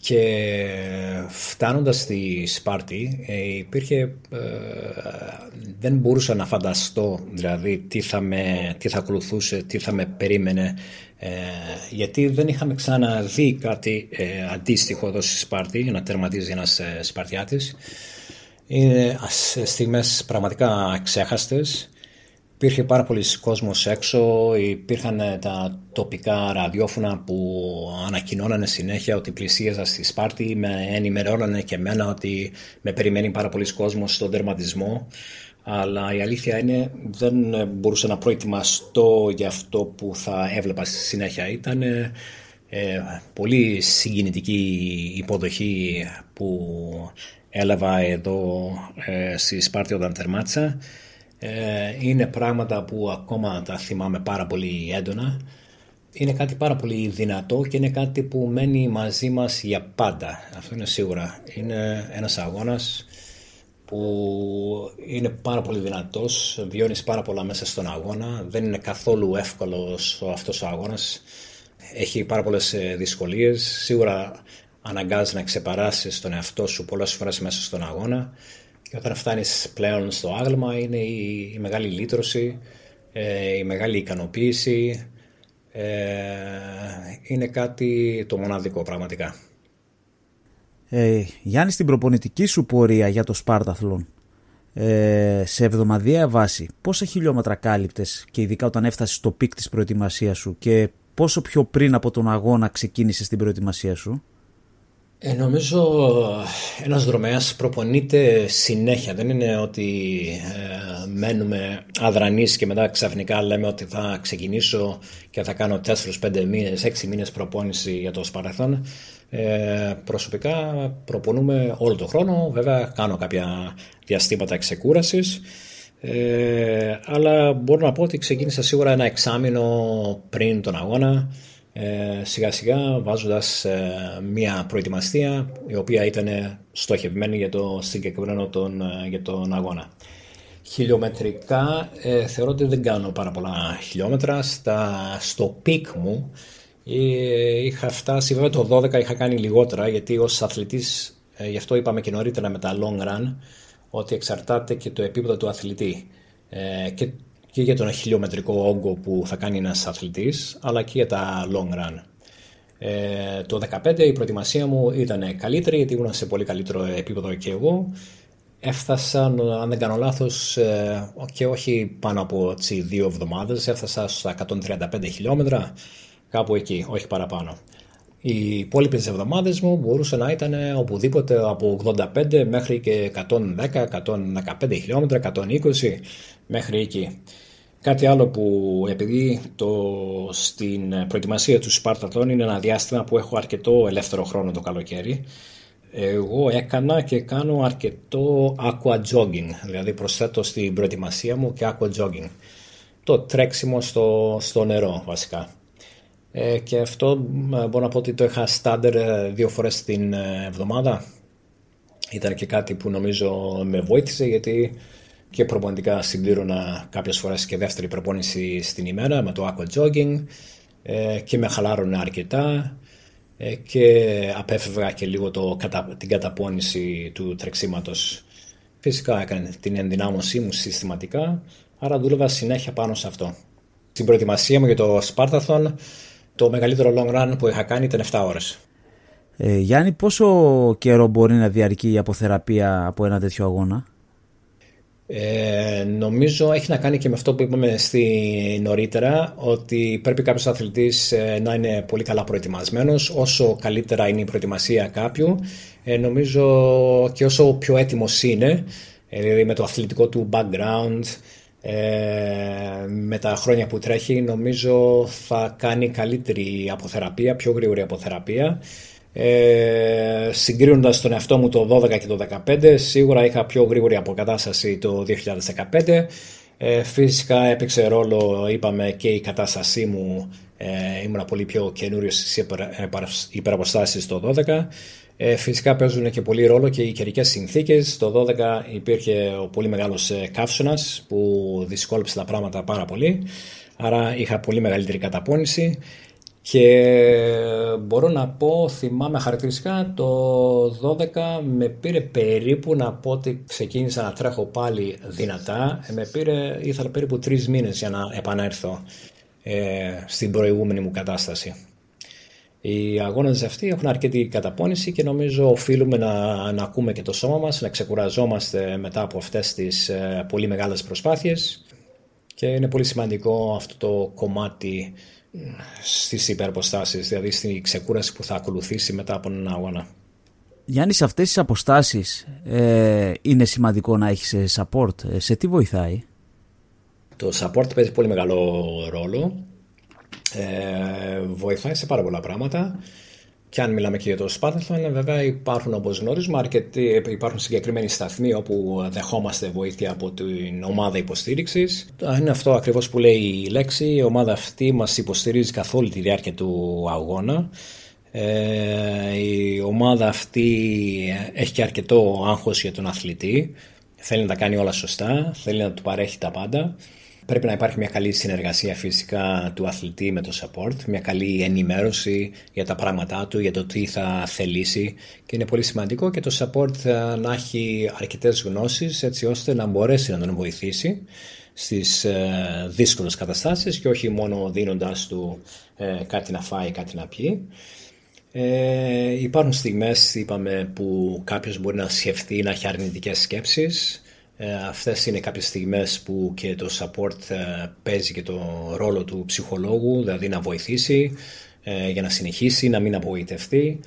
Και φτάνοντας στη Σπάρτη ε, υπήρχε, ε, δεν μπορούσα να φανταστώ δηλαδή τι θα, με, τι θα ακολουθούσε, τι θα με περίμενε γιατί δεν είχαμε ξαναδεί κάτι αντίστοιχο εδώ στη Σπάρτη να τερματίζει ένας Σπαρτιάτης είναι στιγμές πραγματικά ξέχαστες. Υπήρχε πάρα πολλοί κόσμος έξω, υπήρχαν ε, τα τοπικά ραδιόφωνα που ανακοινώνανε συνέχεια ότι πλησίαζα στη Σπάρτη, με ενημερώνανε και εμένα ότι με περιμένει πάρα πολλοί κόσμος στον τερματισμό. Αλλά η αλήθεια είναι δεν μπορούσα να προετοιμαστώ για αυτό που θα έβλεπα στη συνέχεια. Ήταν ε, πολύ συγκινητική υποδοχή που έλαβα εδώ ε, στη Σπάρτη όταν τερμάτισα. Ε, είναι πράγματα που ακόμα τα θυμάμαι πάρα πολύ έντονα. Είναι κάτι πάρα πολύ δυνατό και είναι κάτι που μένει μαζί μας για πάντα. Αυτό είναι σίγουρα. Είναι ένας αγώνας που είναι πάρα πολύ δυνατός, βιώνεις πάρα πολλά μέσα στον αγώνα, δεν είναι καθόλου εύκολος αυτός ο αγώνας, έχει πάρα πολλές ε, δυσκολίες, σίγουρα αναγκάζεις να ξεπαράσεις τον εαυτό σου πολλές φορές μέσα στον αγώνα. Και όταν φτάνεις πλέον στο άγλμα είναι η, μεγάλη λύτρωση, ε, η μεγάλη ικανοποίηση, ε, είναι κάτι το μοναδικό πραγματικά. Ε, Γιάννη, στην προπονητική σου πορεία για το Σπάρταθλον, ε, σε εβδομαδιαία βάση, πόσα χιλιόμετρα κάλυπτες και ειδικά όταν έφτασες στο peak της προετοιμασίας σου και πόσο πιο πριν από τον αγώνα ξεκίνησες την προετοιμασία σου; Ε, νομίζω ένας δρομέας προπονείται συνέχεια. Δεν είναι ότι ε, μένουμε αδρανείς και μετά ξαφνικά λέμε ότι θα ξεκινήσω και θα κάνω 4-5 μήνες, 6 μήνες προπόνηση για το σπαραθόν. Ε, προσωπικά προπονούμε όλο τον χρόνο. Βέβαια κάνω κάποια διαστήματα εξεκούρασης. Ε, αλλά μπορώ να πω ότι ξεκίνησα σίγουρα ένα εξάμεινο πριν τον αγώνα ε, σιγά σιγά βάζοντας ε, μια προετοιμαστία η οποία ήταν στοχευμένη για το συγκεκριμένο τον, ε, για τον αγώνα. Χιλιομετρικά ε, θεωρώ ότι δεν κάνω πάρα πολλά χιλιόμετρα. Στα, στο peak μου είχα φτάσει, βέβαια το 12 είχα κάνει λιγότερα γιατί ως αθλητής, γι' αυτό είπαμε και νωρίτερα με τα long run, ότι εξαρτάται και το επίπεδο του αθλητή. ε, και, και για τον χιλιομετρικό όγκο που θα κάνει ένας αθλητής αλλά και για τα long run. Ε, το 2015 η προετοιμασία μου ήταν καλύτερη γιατί ήμουν σε πολύ καλύτερο επίπεδο και εγώ. Έφτασα, αν δεν κάνω λάθος, ε, και όχι πάνω από τσι, δύο εβδομάδες, έφτασα στα 135 χιλιόμετρα, κάπου εκεί, όχι παραπάνω. Οι υπόλοιπες εβδομάδες μου μπορούσε να ήταν οπουδήποτε από 85 μέχρι και 110, 115 χιλιόμετρα, 120 μέχρι εκεί. Κάτι άλλο που επειδή το, στην προετοιμασία του Σπάρτατον είναι ένα διάστημα που έχω αρκετό ελεύθερο χρόνο το καλοκαίρι, εγώ έκανα και κάνω αρκετό aqua jogging, δηλαδή προσθέτω στην προετοιμασία μου και aqua jogging. Το τρέξιμο στο, στο νερό βασικά. Ε, και αυτό ε, μπορώ να πω ότι το είχα στάντερ ε, δύο φορές την εβδομάδα. Ήταν και κάτι που νομίζω με βοήθησε γιατί και προπονητικά συμπλήρωνα κάποιες φορές και δεύτερη προπόνηση στην ημέρα με το aqua jogging και με χαλάρωνε αρκετά και απέφευγα και λίγο το, την καταπώνηση του τρεξίματος. Φυσικά έκανε την ενδυνάμωσή μου συστηματικά, άρα δούλευα συνέχεια πάνω σε αυτό. Στην προετοιμασία μου για το Spartathon το μεγαλύτερο long run που είχα κάνει ήταν 7 ώρες. Ε, Γιάννη, πόσο καιρό μπορεί να διαρκεί η αποθεραπεία από ένα τέτοιο αγώνα; Ε, νομίζω έχει να κάνει και με αυτό που είπαμε στη νωρίτερα ότι πρέπει κάποιος αθλητής ε, να είναι πολύ καλά προετοιμασμένος όσο καλύτερα είναι η προετοιμασία κάποιου ε, νομίζω και όσο πιο έτοιμος είναι ε, δηλαδή με το αθλητικό του background ε, με τα χρόνια που τρέχει νομίζω θα κάνει καλύτερη αποθεραπεία, πιο γρήγορη αποθεραπεία. Ε, συγκρίνοντας τον εαυτό μου το 12 και το 15 σίγουρα είχα πιο γρήγορη αποκατάσταση το 2015 ε, φυσικά έπαιξε ρόλο είπαμε και η κατάστασή μου ε, ήμουν πολύ πιο καινούριο στις υπεραποστάσεις το 12 ε, φυσικά παίζουν και πολύ ρόλο και οι καιρικές συνθήκες. Το 12 υπήρχε ο πολύ μεγάλος ε, καύσωνας που δυσκόλεψε τα πράγματα πάρα πολύ. Άρα είχα πολύ μεγαλύτερη καταπώνηση. Και μπορώ να πω, θυμάμαι χαρακτηριστικά, το 12 με πήρε περίπου να πω ότι ξεκίνησα να τρέχω πάλι δυνατά. Ε, με πήρε, ήθελα περίπου τρεις μήνες για να επανέλθω ε, στην προηγούμενη μου κατάσταση. Οι αγώνες αυτοί έχουν αρκετή καταπώνηση και νομίζω οφείλουμε να, να ακούμε και το σώμα μας, να ξεκουραζόμαστε μετά από αυτές τις ε, πολύ μεγάλες προσπάθειες και είναι πολύ σημαντικό αυτό το κομμάτι στις υπερποστάσεις, δηλαδή στην ξεκούραση που θα ακολουθήσει μετά από έναν αγώνα. Γιάννης, σε αυτές τις αποστάσεις ε, είναι σημαντικό να έχεις support. Ε, σε τι βοηθάει; Το support παίζει πολύ μεγάλο ρόλο ε, βοηθάει σε πάρα πολλά πράγματα. Και αν μιλάμε και για το Spartathlon, βέβαια υπάρχουν όπως γνωρίζουμε αρκετοί, υπάρχουν συγκεκριμένοι σταθμοί όπου δεχόμαστε βοήθεια από την ομάδα υποστήριξης. Είναι αυτό ακριβώς που λέει η λέξη. Η ομάδα αυτή μας υποστηρίζει καθ' όλη τη διάρκεια του αγώνα. Ε, η ομάδα αυτή έχει και αρκετό άγχος για τον αθλητή. Θέλει να τα κάνει όλα σωστά, θέλει να του παρέχει τα πάντα. Πρέπει να υπάρχει μια καλή συνεργασία φυσικά του αθλητή με το support, μια καλή ενημέρωση για τα πράγματά του, για το τι θα θελήσει και είναι πολύ σημαντικό και το support να έχει αρκετές γνώσεις έτσι ώστε να μπορέσει να τον βοηθήσει στις ε, δύσκολες καταστάσεις και όχι μόνο δίνοντας του ε, κάτι να φάει, κάτι να πιει. Ε, υπάρχουν στιγμές, είπαμε, που κάποιος μπορεί να σκεφτεί να έχει αρνητικές σκέψεις ε, αυτές είναι κάποιες στιγμές που και το support ε, παίζει και το ρόλο του ψυχολόγου, δηλαδή να βοηθήσει ε, για να συνεχίσει, να μην απογοητευτεί.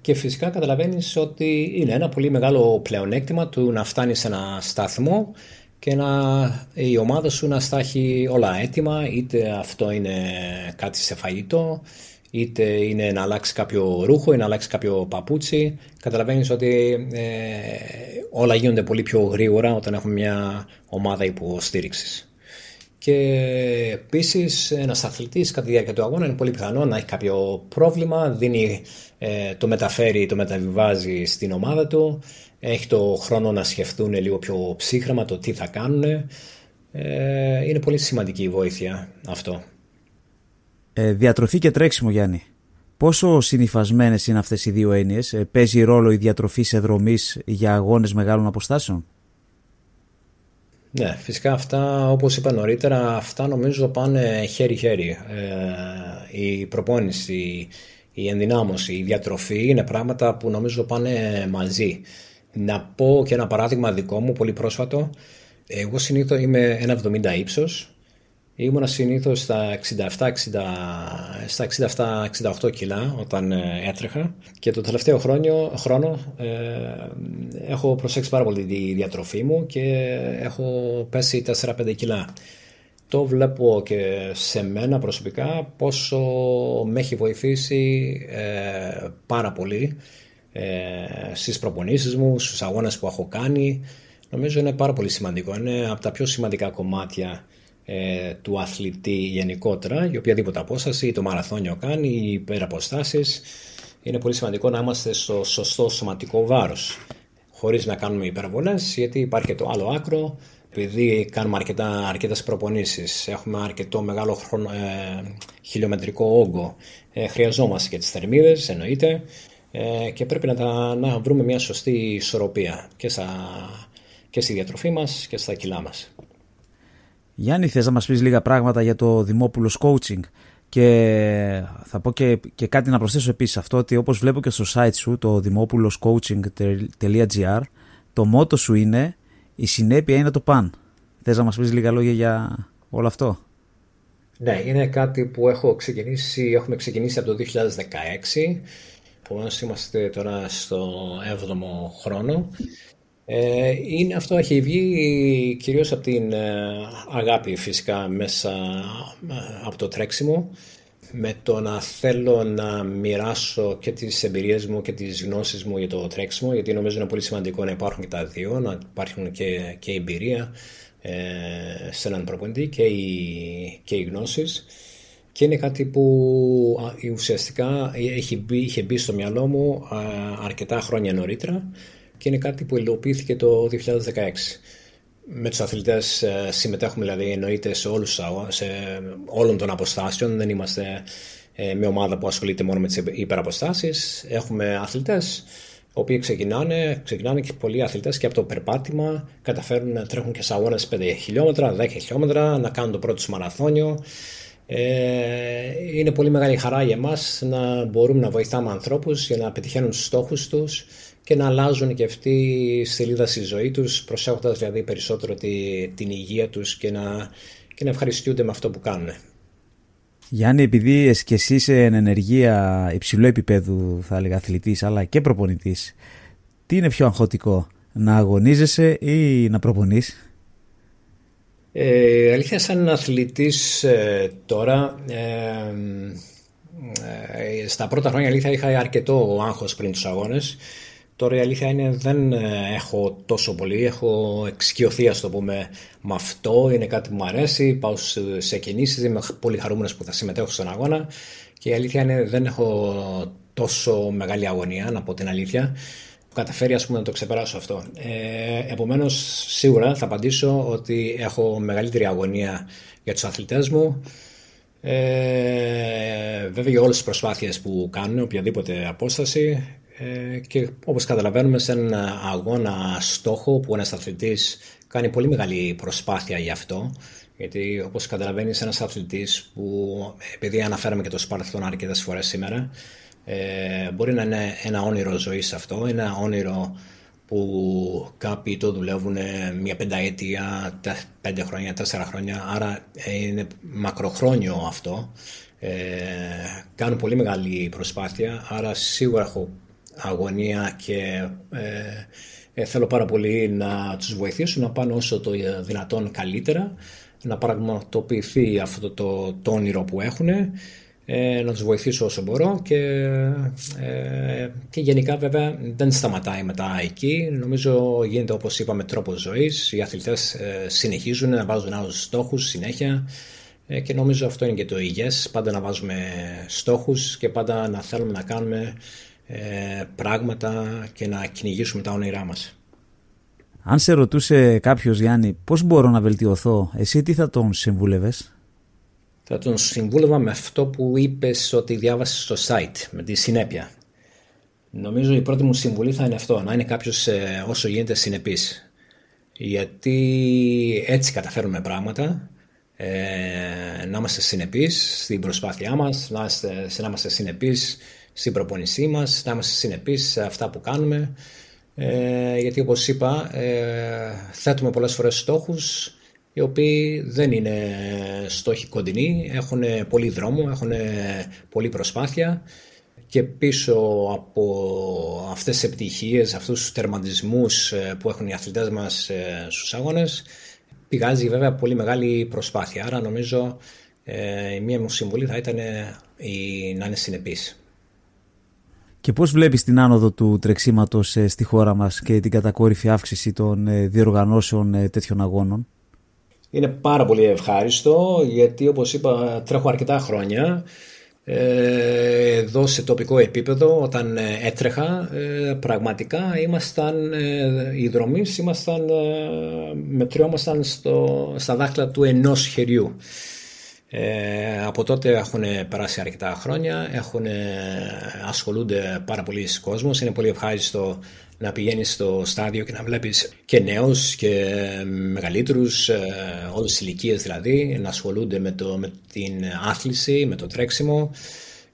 Και φυσικά καταλαβαίνεις ότι είναι ένα πολύ μεγάλο πλεονέκτημα του να φτάνεις σε ένα σταθμό και να, η ομάδα σου να στάχει όλα έτοιμα, είτε αυτό είναι κάτι σε φαγητό, είτε είναι να αλλάξει κάποιο ρούχο ή να αλλάξει κάποιο παπούτσι. Καταλαβαίνεις ότι ε, όλα γίνονται πολύ πιο γρήγορα όταν έχουμε μια ομάδα υποστήριξης. Και επίσης ένας αθλητής κατά τη διάρκεια του αγώνα είναι πολύ πιθανό να έχει κάποιο πρόβλημα, δίνει, ε, το μεταφέρει, το μεταβιβάζει στην ομάδα του, έχει το χρόνο να σκεφτούν λίγο πιο ψύχραμα το τι θα κάνουν. Ε, είναι πολύ σημαντική η βοήθεια αυτό. Ε, διατροφή και τρέξιμο, Γιάννη. Πόσο συνυφασμένες είναι αυτές οι δύο έννοιες, ε, Παίζει ρόλο η διατροφή σε δρομής για αγώνες μεγάλων αποστάσεων; Ναι, φυσικά αυτά όπως είπα νωρίτερα αυτά νομίζω πάνε χέρι-χέρι. Ε, η προπόνηση, η ενδυνάμωση, η διατροφή είναι πράγματα που νομίζω πάνε μαζί. Να πω και ένα παράδειγμα δικό μου, πολύ πρόσφατο. Εγώ συνήθως είμαι 1,70 ύψος. Ήμουνα συνήθως στα 67-68 κιλά όταν ε, έτρεχα και το τελευταίο χρόνο, χρόνο ε, έχω προσέξει πάρα πολύ τη διατροφή μου και έχω πέσει 4-5 κιλά. Το βλέπω και σε μένα προσωπικά πόσο με έχει βοηθήσει ε, πάρα πολύ ε, στις προπονήσεις μου, στους αγώνες που έχω κάνει. Νομίζω είναι πάρα πολύ σημαντικό. Είναι από τα πιο σημαντικά κομμάτια ε, του αθλητή γενικότερα, η οποιαδήποτε απόσταση, το μαραθώνιο κάνει, οι υπεραποστάσεις. Είναι πολύ σημαντικό να είμαστε στο σωστό σωματικό βάρος, χωρίς να κάνουμε υπερβολές, γιατί υπάρχει το άλλο άκρο, επειδή κάνουμε αρκετά, αρκετές προπονήσεις, έχουμε αρκετό μεγάλο χρόνο, ε, χιλιομετρικό όγκο, ε, χρειαζόμαστε και τις θερμίδες, εννοείται, ε, και πρέπει να, να βρούμε μια σωστή ισορροπία και, στα, και στη διατροφή μας και στα κιλά μας. Γιάννη, θες να μας πεις λίγα πράγματα για το Δημόπουλος Coaching; Και θα πω και, και κάτι να προσθέσω επίσης αυτό ότι όπως βλέπω και στο site σου το δημόπουλοσcoaching.gr το μότο σου είναι η συνέπεια είναι το παν. Θες να μας πεις λίγα λόγια για όλο αυτό; Ναι, είναι κάτι που έχω ξεκινήσει, έχουμε ξεκινήσει από το 2016 που είμαστε τώρα στο 7ο χρόνο ε, είναι αυτό έχει βγει κυρίως από την ε, αγάπη φυσικά μέσα ε, από το τρέξιμο με το να θέλω να μοιράσω και τις εμπειρίες μου και τις γνώσεις μου για το τρέξιμο γιατί νομίζω είναι πολύ σημαντικό να υπάρχουν και τα δύο, να υπάρχουν και, και η εμπειρία ε, σε έναν προπονητή και οι, και οι γνώσεις. Και είναι κάτι που ουσιαστικά είχε μπει, είχε μπει στο μυαλό μου αρκετά χρόνια νωρίτερα και είναι κάτι που υλοποιήθηκε το 2016. Με τους αθλητές ε, συμμετέχουμε δηλαδή εννοείται σε, όλους, σε όλων των αποστάσεων, δεν είμαστε ε, μια ομάδα που ασχολείται μόνο με τις υπεραποστάσεις. Έχουμε αθλητές οι οποίοι ξεκινάνε, ξεκινάνε και πολλοί αθλητές και από το περπάτημα καταφέρουν να τρέχουν και σε αγώνες 5 χιλιόμετρα, 10 χιλιόμετρα, να κάνουν το πρώτο τους μαραθώνιο. Ε, είναι πολύ μεγάλη χαρά για εμάς να μπορούμε να βοηθάμε ανθρώπους για να πετυχαίνουν τους στόχους τους και να αλλάζουν και αυτοί η σελίδα στη ζωή τους προσέχοντας δηλαδή περισσότερο τη, την υγεία τους και να, και να ευχαριστούνται με αυτό που κάνουν. Γιάννη, επειδή και εσύ είσαι εν ενεργεία υψηλού επίπεδου, θα έλεγα αθλητής, αλλά και προπονητής, τι είναι πιο αγχωτικό, να αγωνίζεσαι ή να προπονείς; Ε, αλήθεια, σαν αθλητής ε, τώρα, ε, ε, στα πρώτα χρόνια αλήθεια είχα αρκετό άγχος πριν τους αγώνες. Τώρα η αλήθεια είναι δεν ε, έχω τόσο πολύ, έχω εξοικειωθεί ας το πούμε με αυτό, είναι κάτι που μου αρέσει, πάω σε κινήσεις, είμαι πολύ χαρούμενος που θα συμμετέχω στον αγώνα. Και η αλήθεια είναι δεν έχω τόσο μεγάλη αγωνία, να πω την αλήθεια, που καταφέρει ας πούμε να το ξεπεράσω αυτό. Ε, επομένως σίγουρα θα απαντήσω ότι έχω μεγαλύτερη αγωνία για τους αθλητές μου, ε, βέβαια για όλες τις προσπάθειες που κάνουν, οποιαδήποτε απόσταση. ε, και όπως καταλαβαίνουμε σε ένα αγώνα στόχο που ένας αθλητής κάνει πολύ μεγάλη προσπάθεια γι' αυτό γιατί όπως καταλαβαίνεις ένας αθλητής που επειδή αναφέραμε και το Σπάρθον αρκετές φορές σήμερα ε, μπορεί να είναι ένα όνειρο ζωής αυτό, ένα όνειρο που κάποιοι το δουλεύουν μια πενταετία, πέντε χρόνια, τέσσερα χρόνια, άρα είναι μακροχρόνιο αυτό. Ε, κάνουν πολύ μεγάλη προσπάθεια, άρα σίγουρα έχω αγωνία και ε, ε, θέλω πάρα πολύ να τους βοηθήσω να πάνε όσο το δυνατόν καλύτερα, να πραγματοποιηθεί αυτό το, το όνειρο που έχουν, ε, να τους βοηθήσω όσο μπορώ και, ε, και γενικά βέβαια δεν σταματάει μετά εκεί. Νομίζω γίνεται όπως είπαμε τρόπος ζωής, οι αθλητές ε, συνεχίζουν να βάζουν άλλους στόχους συνέχεια και νομίζω αυτό είναι και το υγιές, πάντα να βάζουμε στόχους και πάντα να θέλουμε να κάνουμε ε, πράγματα και να κυνηγήσουμε τα όνειρά μας. Αν σε ρωτούσε κάποιος Γιάννη πώς μπορώ να βελτιωθώ, εσύ τι θα τον συμβούλευες; Θα τον συμβούλευα με αυτό που είπες ότι διάβασες στο site, με τη συνέπεια. Νομίζω η πρώτη μου συμβουλή θα είναι αυτό, να είναι κάποιος ε, όσο γίνεται συνεπής. γιατί έτσι καταφέρουμε πράγματα ε, να είμαστε συνεπείς στην προσπάθειά μας, να είμαστε, να είμαστε συνεπείς στην προπονησή μας, να είμαστε συνεπείς σε αυτά που κάνουμε ε, γιατί όπως είπα ε, θέτουμε πολλές φορές στόχους οι οποίοι δεν είναι στόχοι κοντινοί, έχουν πολύ δρόμο, έχουν πολύ προσπάθεια και πίσω από αυτές τις επιτυχίες, αυτούς τους τερματισμούς ε, που έχουν οι αθλητές μας ε, στους αγώνες πηγάζει βέβαια πολύ μεγάλη προσπάθεια. Άρα νομίζω ε, η μία μου συμβουλή θα ήταν η, να είναι συνεπής. Και πώς βλέπεις την άνοδο του τρεξίματος στη χώρα μας και την κατακόρυφη αύξηση των διοργανώσεων τέτοιων αγώνων; Είναι πάρα πολύ ευχάριστο γιατί όπως είπα τρέχω αρκετά χρόνια ε, εδώ σε τοπικό επίπεδο όταν ε, έτρεχα ε, πραγματικά ήμασταν οι δρομείς ήμασταν μετριόμασταν στο, στα δάχτυλα του ενός χεριού ε, από τότε έχουν περάσει αρκετά χρόνια έχουν, ασχολούνται πάρα πολλοί κόσμος είναι πολύ ευχάριστο να πηγαίνεις στο στάδιο και να βλέπεις και νέους και μεγαλύτερους, ε, όλες τις ηλικίες δηλαδή, να ασχολούνται με, το, με την άθληση, με το τρέξιμο.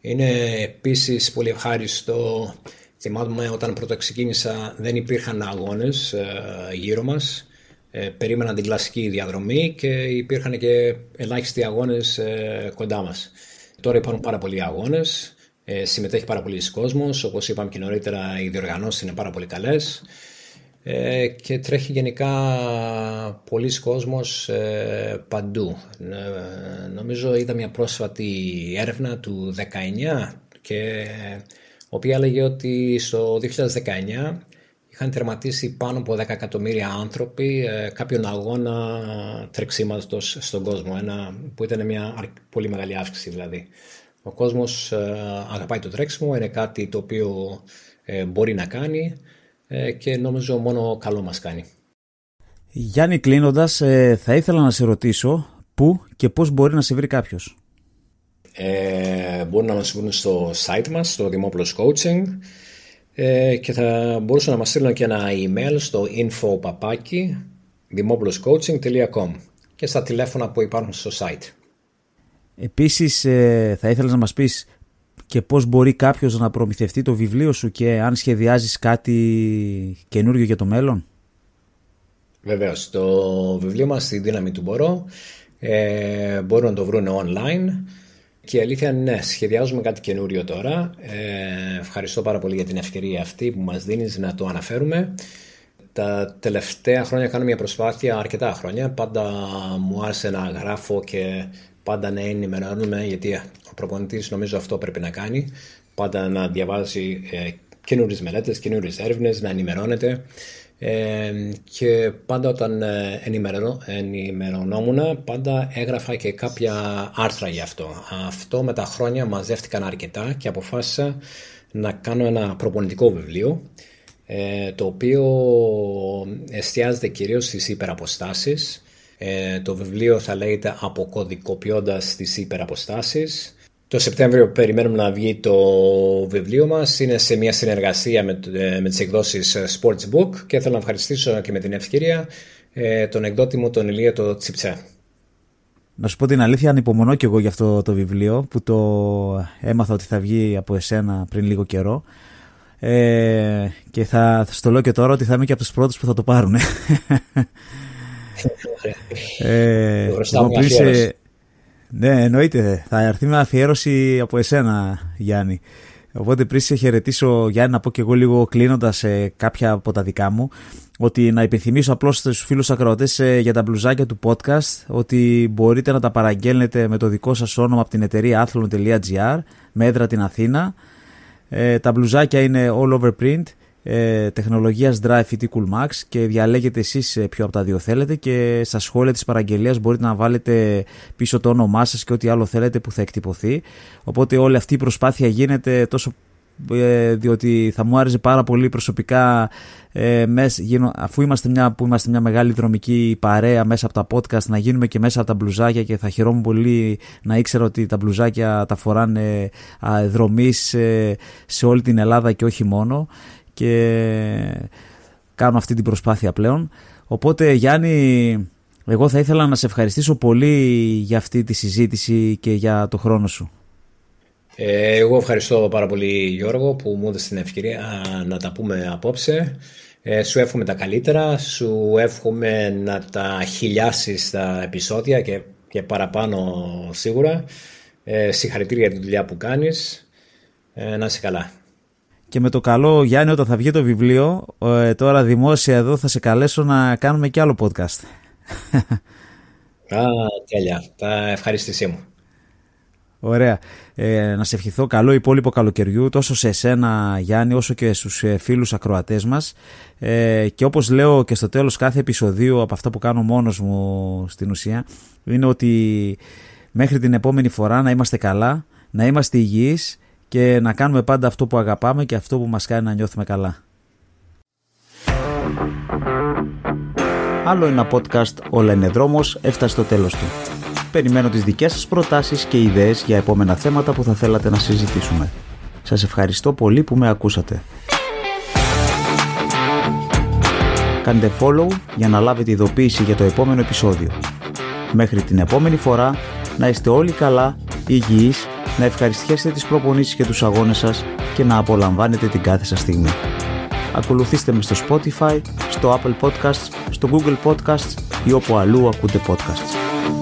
Είναι επίσης πολύ ευχάριστο, θυμάμαι όταν πρώτα ξεκίνησα δεν υπήρχαν αγώνες ε, γύρω μας. Ε, περίμεναν την κλασική διαδρομή και υπήρχαν και ελάχιστοι αγώνες κοντά μας. Τώρα υπάρχουν πάρα πολλοί αγώνες ε, συμμετέχει πάρα πολλοί κόσμος, όπως είπαμε και νωρίτερα οι διοργανώσεις είναι πάρα πολύ καλές ε, και τρέχει γενικά πολλοί κόσμος ε, παντού. Ε, νομίζω είδα μια πρόσφατη έρευνα του 19 και οποία έλεγε ότι στο 2019 είχαν τερματίσει πάνω από 10 εκατομμύρια άνθρωποι ε, κάποιον αγώνα τρεξίματος στον κόσμο, ένα, που ήταν μια πολύ μεγάλη αύξηση δηλαδή. Ο κόσμος ε, αγαπάει το τρέξιμο, είναι κάτι το οποίο ε, μπορεί να κάνει ε, και νομίζω μόνο καλό μας κάνει. Γιάννη κλείνοντας, θα ήθελα να σε ρωτήσω πού και πώς μπορεί να σε βρει κάποιος. Ε, μπορεί να μας βρουν στο site μας, στο Δημόπουλος Coaching και θα μπορούσαν να μας στείλουν και ένα email στο info και στα τηλέφωνα που υπάρχουν στο site. Επίσης ε, θα ήθελα να μας πεις και πώς μπορεί κάποιος να προμηθευτεί το βιβλίο σου και αν σχεδιάζεις κάτι καινούριο για το μέλλον; Βεβαίως, το βιβλίο μας «Στη δύναμη του μπορώ» ε, μπορούν να το βρουν online και η αλήθεια είναι ναι, σχεδιάζουμε κάτι καινούριο τώρα. Ε, ευχαριστώ πάρα πολύ για την ευκαιρία αυτή που μας δίνεις να το αναφέρουμε. Τα τελευταία χρόνια κάνω μια προσπάθεια, αρκετά χρόνια. Πάντα μου άρεσε να γράφω και πάντα να ενημερώνουμε, γιατί ο προπονητής νομίζω αυτό πρέπει να κάνει. Πάντα να διαβάζει ε, καινούριες μελέτες, καινούριες έρευνες, να ενημερώνεται. Ε, και πάντα όταν ε, ενημερωνόμουν πάντα έγραφα και κάποια άρθρα γι' αυτό. Αυτό με τα χρόνια μαζεύτηκαν αρκετά και αποφάσισα να κάνω ένα προπονητικό βιβλίο ε, το οποίο εστιάζεται κυρίως στις υπεραποστάσεις ε, το βιβλίο θα λέγεται «Αποκωδικοποιώντας τις υπεραποστάσεις». Το Σεπτέμβριο περιμένουμε να βγει το βιβλίο μας. Είναι σε μια συνεργασία με, ε, με τις εκδόσεις ε, Sports Book και θέλω να ευχαριστήσω και με την ευκαιρία ε, τον εκδότη μου, τον Ηλία το Τσιψέ. Να σου πω την αλήθεια, ανυπομονώ και εγώ για αυτό το βιβλίο που το έμαθα ότι θα βγει από εσένα πριν λίγο καιρό. Ε, και θα, θα στο λέω και τώρα ότι θα είμαι και από τους πρώτους που θα το πάρουν. *laughs* ε, ναι, εννοείται. Θα έρθει με αφιέρωση από εσένα, Γιάννη. Οπότε πριν σε χαιρετήσω, Γιάννη, να πω και εγώ λίγο κλείνοντας ε, κάποια από τα δικά μου, ότι να υπενθυμίσω απλώς στους φίλους ακροατές ε, για τα μπλουζάκια του podcast, ότι μπορείτε να τα παραγγέλνετε με το δικό σας όνομα από την εταιρεία athlon.gr με έδρα την Αθήνα. Ε, τα μπλουζάκια είναι all over print ε, τεχνολογίας Drive ή Cool Max και διαλέγετε εσείς ε, ποιο από τα δύο θέλετε και στα σχόλια της παραγγελίας μπορείτε να βάλετε πίσω το όνομά σας και ό,τι άλλο θέλετε που θα εκτυπωθεί. Οπότε όλη αυτή η προσπάθεια γίνεται τόσο ε, διότι θα μου άρεσε πάρα πολύ προσωπικά ε, αφού είμαστε μια, που είμαστε μια μεγάλη δρομική παρέα μέσα από τα podcast να γίνουμε και μέσα από τα μπλουζάκια και θα χαιρόμουν πολύ να ήξερα ότι τα μπλουζάκια τα φοράνε δρομής ε, σε όλη την Ελλάδα και όχι μόνο και κάνω αυτή την προσπάθεια πλέον. Οπότε Γιάννη, εγώ θα ήθελα να σε ευχαριστήσω πολύ για αυτή τη συζήτηση και για το χρόνο σου. Ε, εγώ ευχαριστώ πάρα πολύ Γιώργο που μου έδωσες την ευκαιρία να τα πούμε απόψε. Ε, σου εύχομαι τα καλύτερα, σου εύχομαι να τα χιλιάσεις τα επεισόδια και, και παραπάνω σίγουρα. Ε, συγχαρητήρια για τη δουλειά που κάνεις. Ε, να είσαι καλά. Και με το καλό Γιάννη όταν θα βγει το βιβλίο, ε, τώρα δημόσια εδώ θα σε καλέσω να κάνουμε και άλλο podcast. Α, τέλεια. Τα ευχαριστησή μου. Ωραία. Ε, να σε ευχηθώ καλό υπόλοιπο καλοκαιριού τόσο σε εσένα Γιάννη όσο και στους ε, φίλους ακροατές μας ε, και όπως λέω και στο τέλος κάθε επεισοδίου από αυτά που κάνω μόνος μου στην ουσία είναι ότι μέχρι την επόμενη φορά να είμαστε καλά, να είμαστε υγιείς και να κάνουμε πάντα αυτό που αγαπάμε και αυτό που μας κάνει να νιώθουμε καλά. Άλλο ένα podcast «Όλα είναι δρόμος» έφτασε στο τέλος του. Περιμένω τις δικές σας προτάσεις και ιδέες για επόμενα θέματα που θα θέλατε να συζητήσουμε. Σας ευχαριστώ πολύ που με ακούσατε. Κάντε follow για να λάβετε ειδοποίηση για το επόμενο επεισόδιο. Μέχρι την επόμενη φορά να είστε όλοι καλά, υγιείς, να ευχαριστιέσετε τις προπονήσεις και τους αγώνες σας και να απολαμβάνετε την κάθε σας στιγμή. Ακολουθήστε με στο Spotify, στο Apple Podcasts, στο Google Podcasts ή όπου αλλού ακούτε podcasts.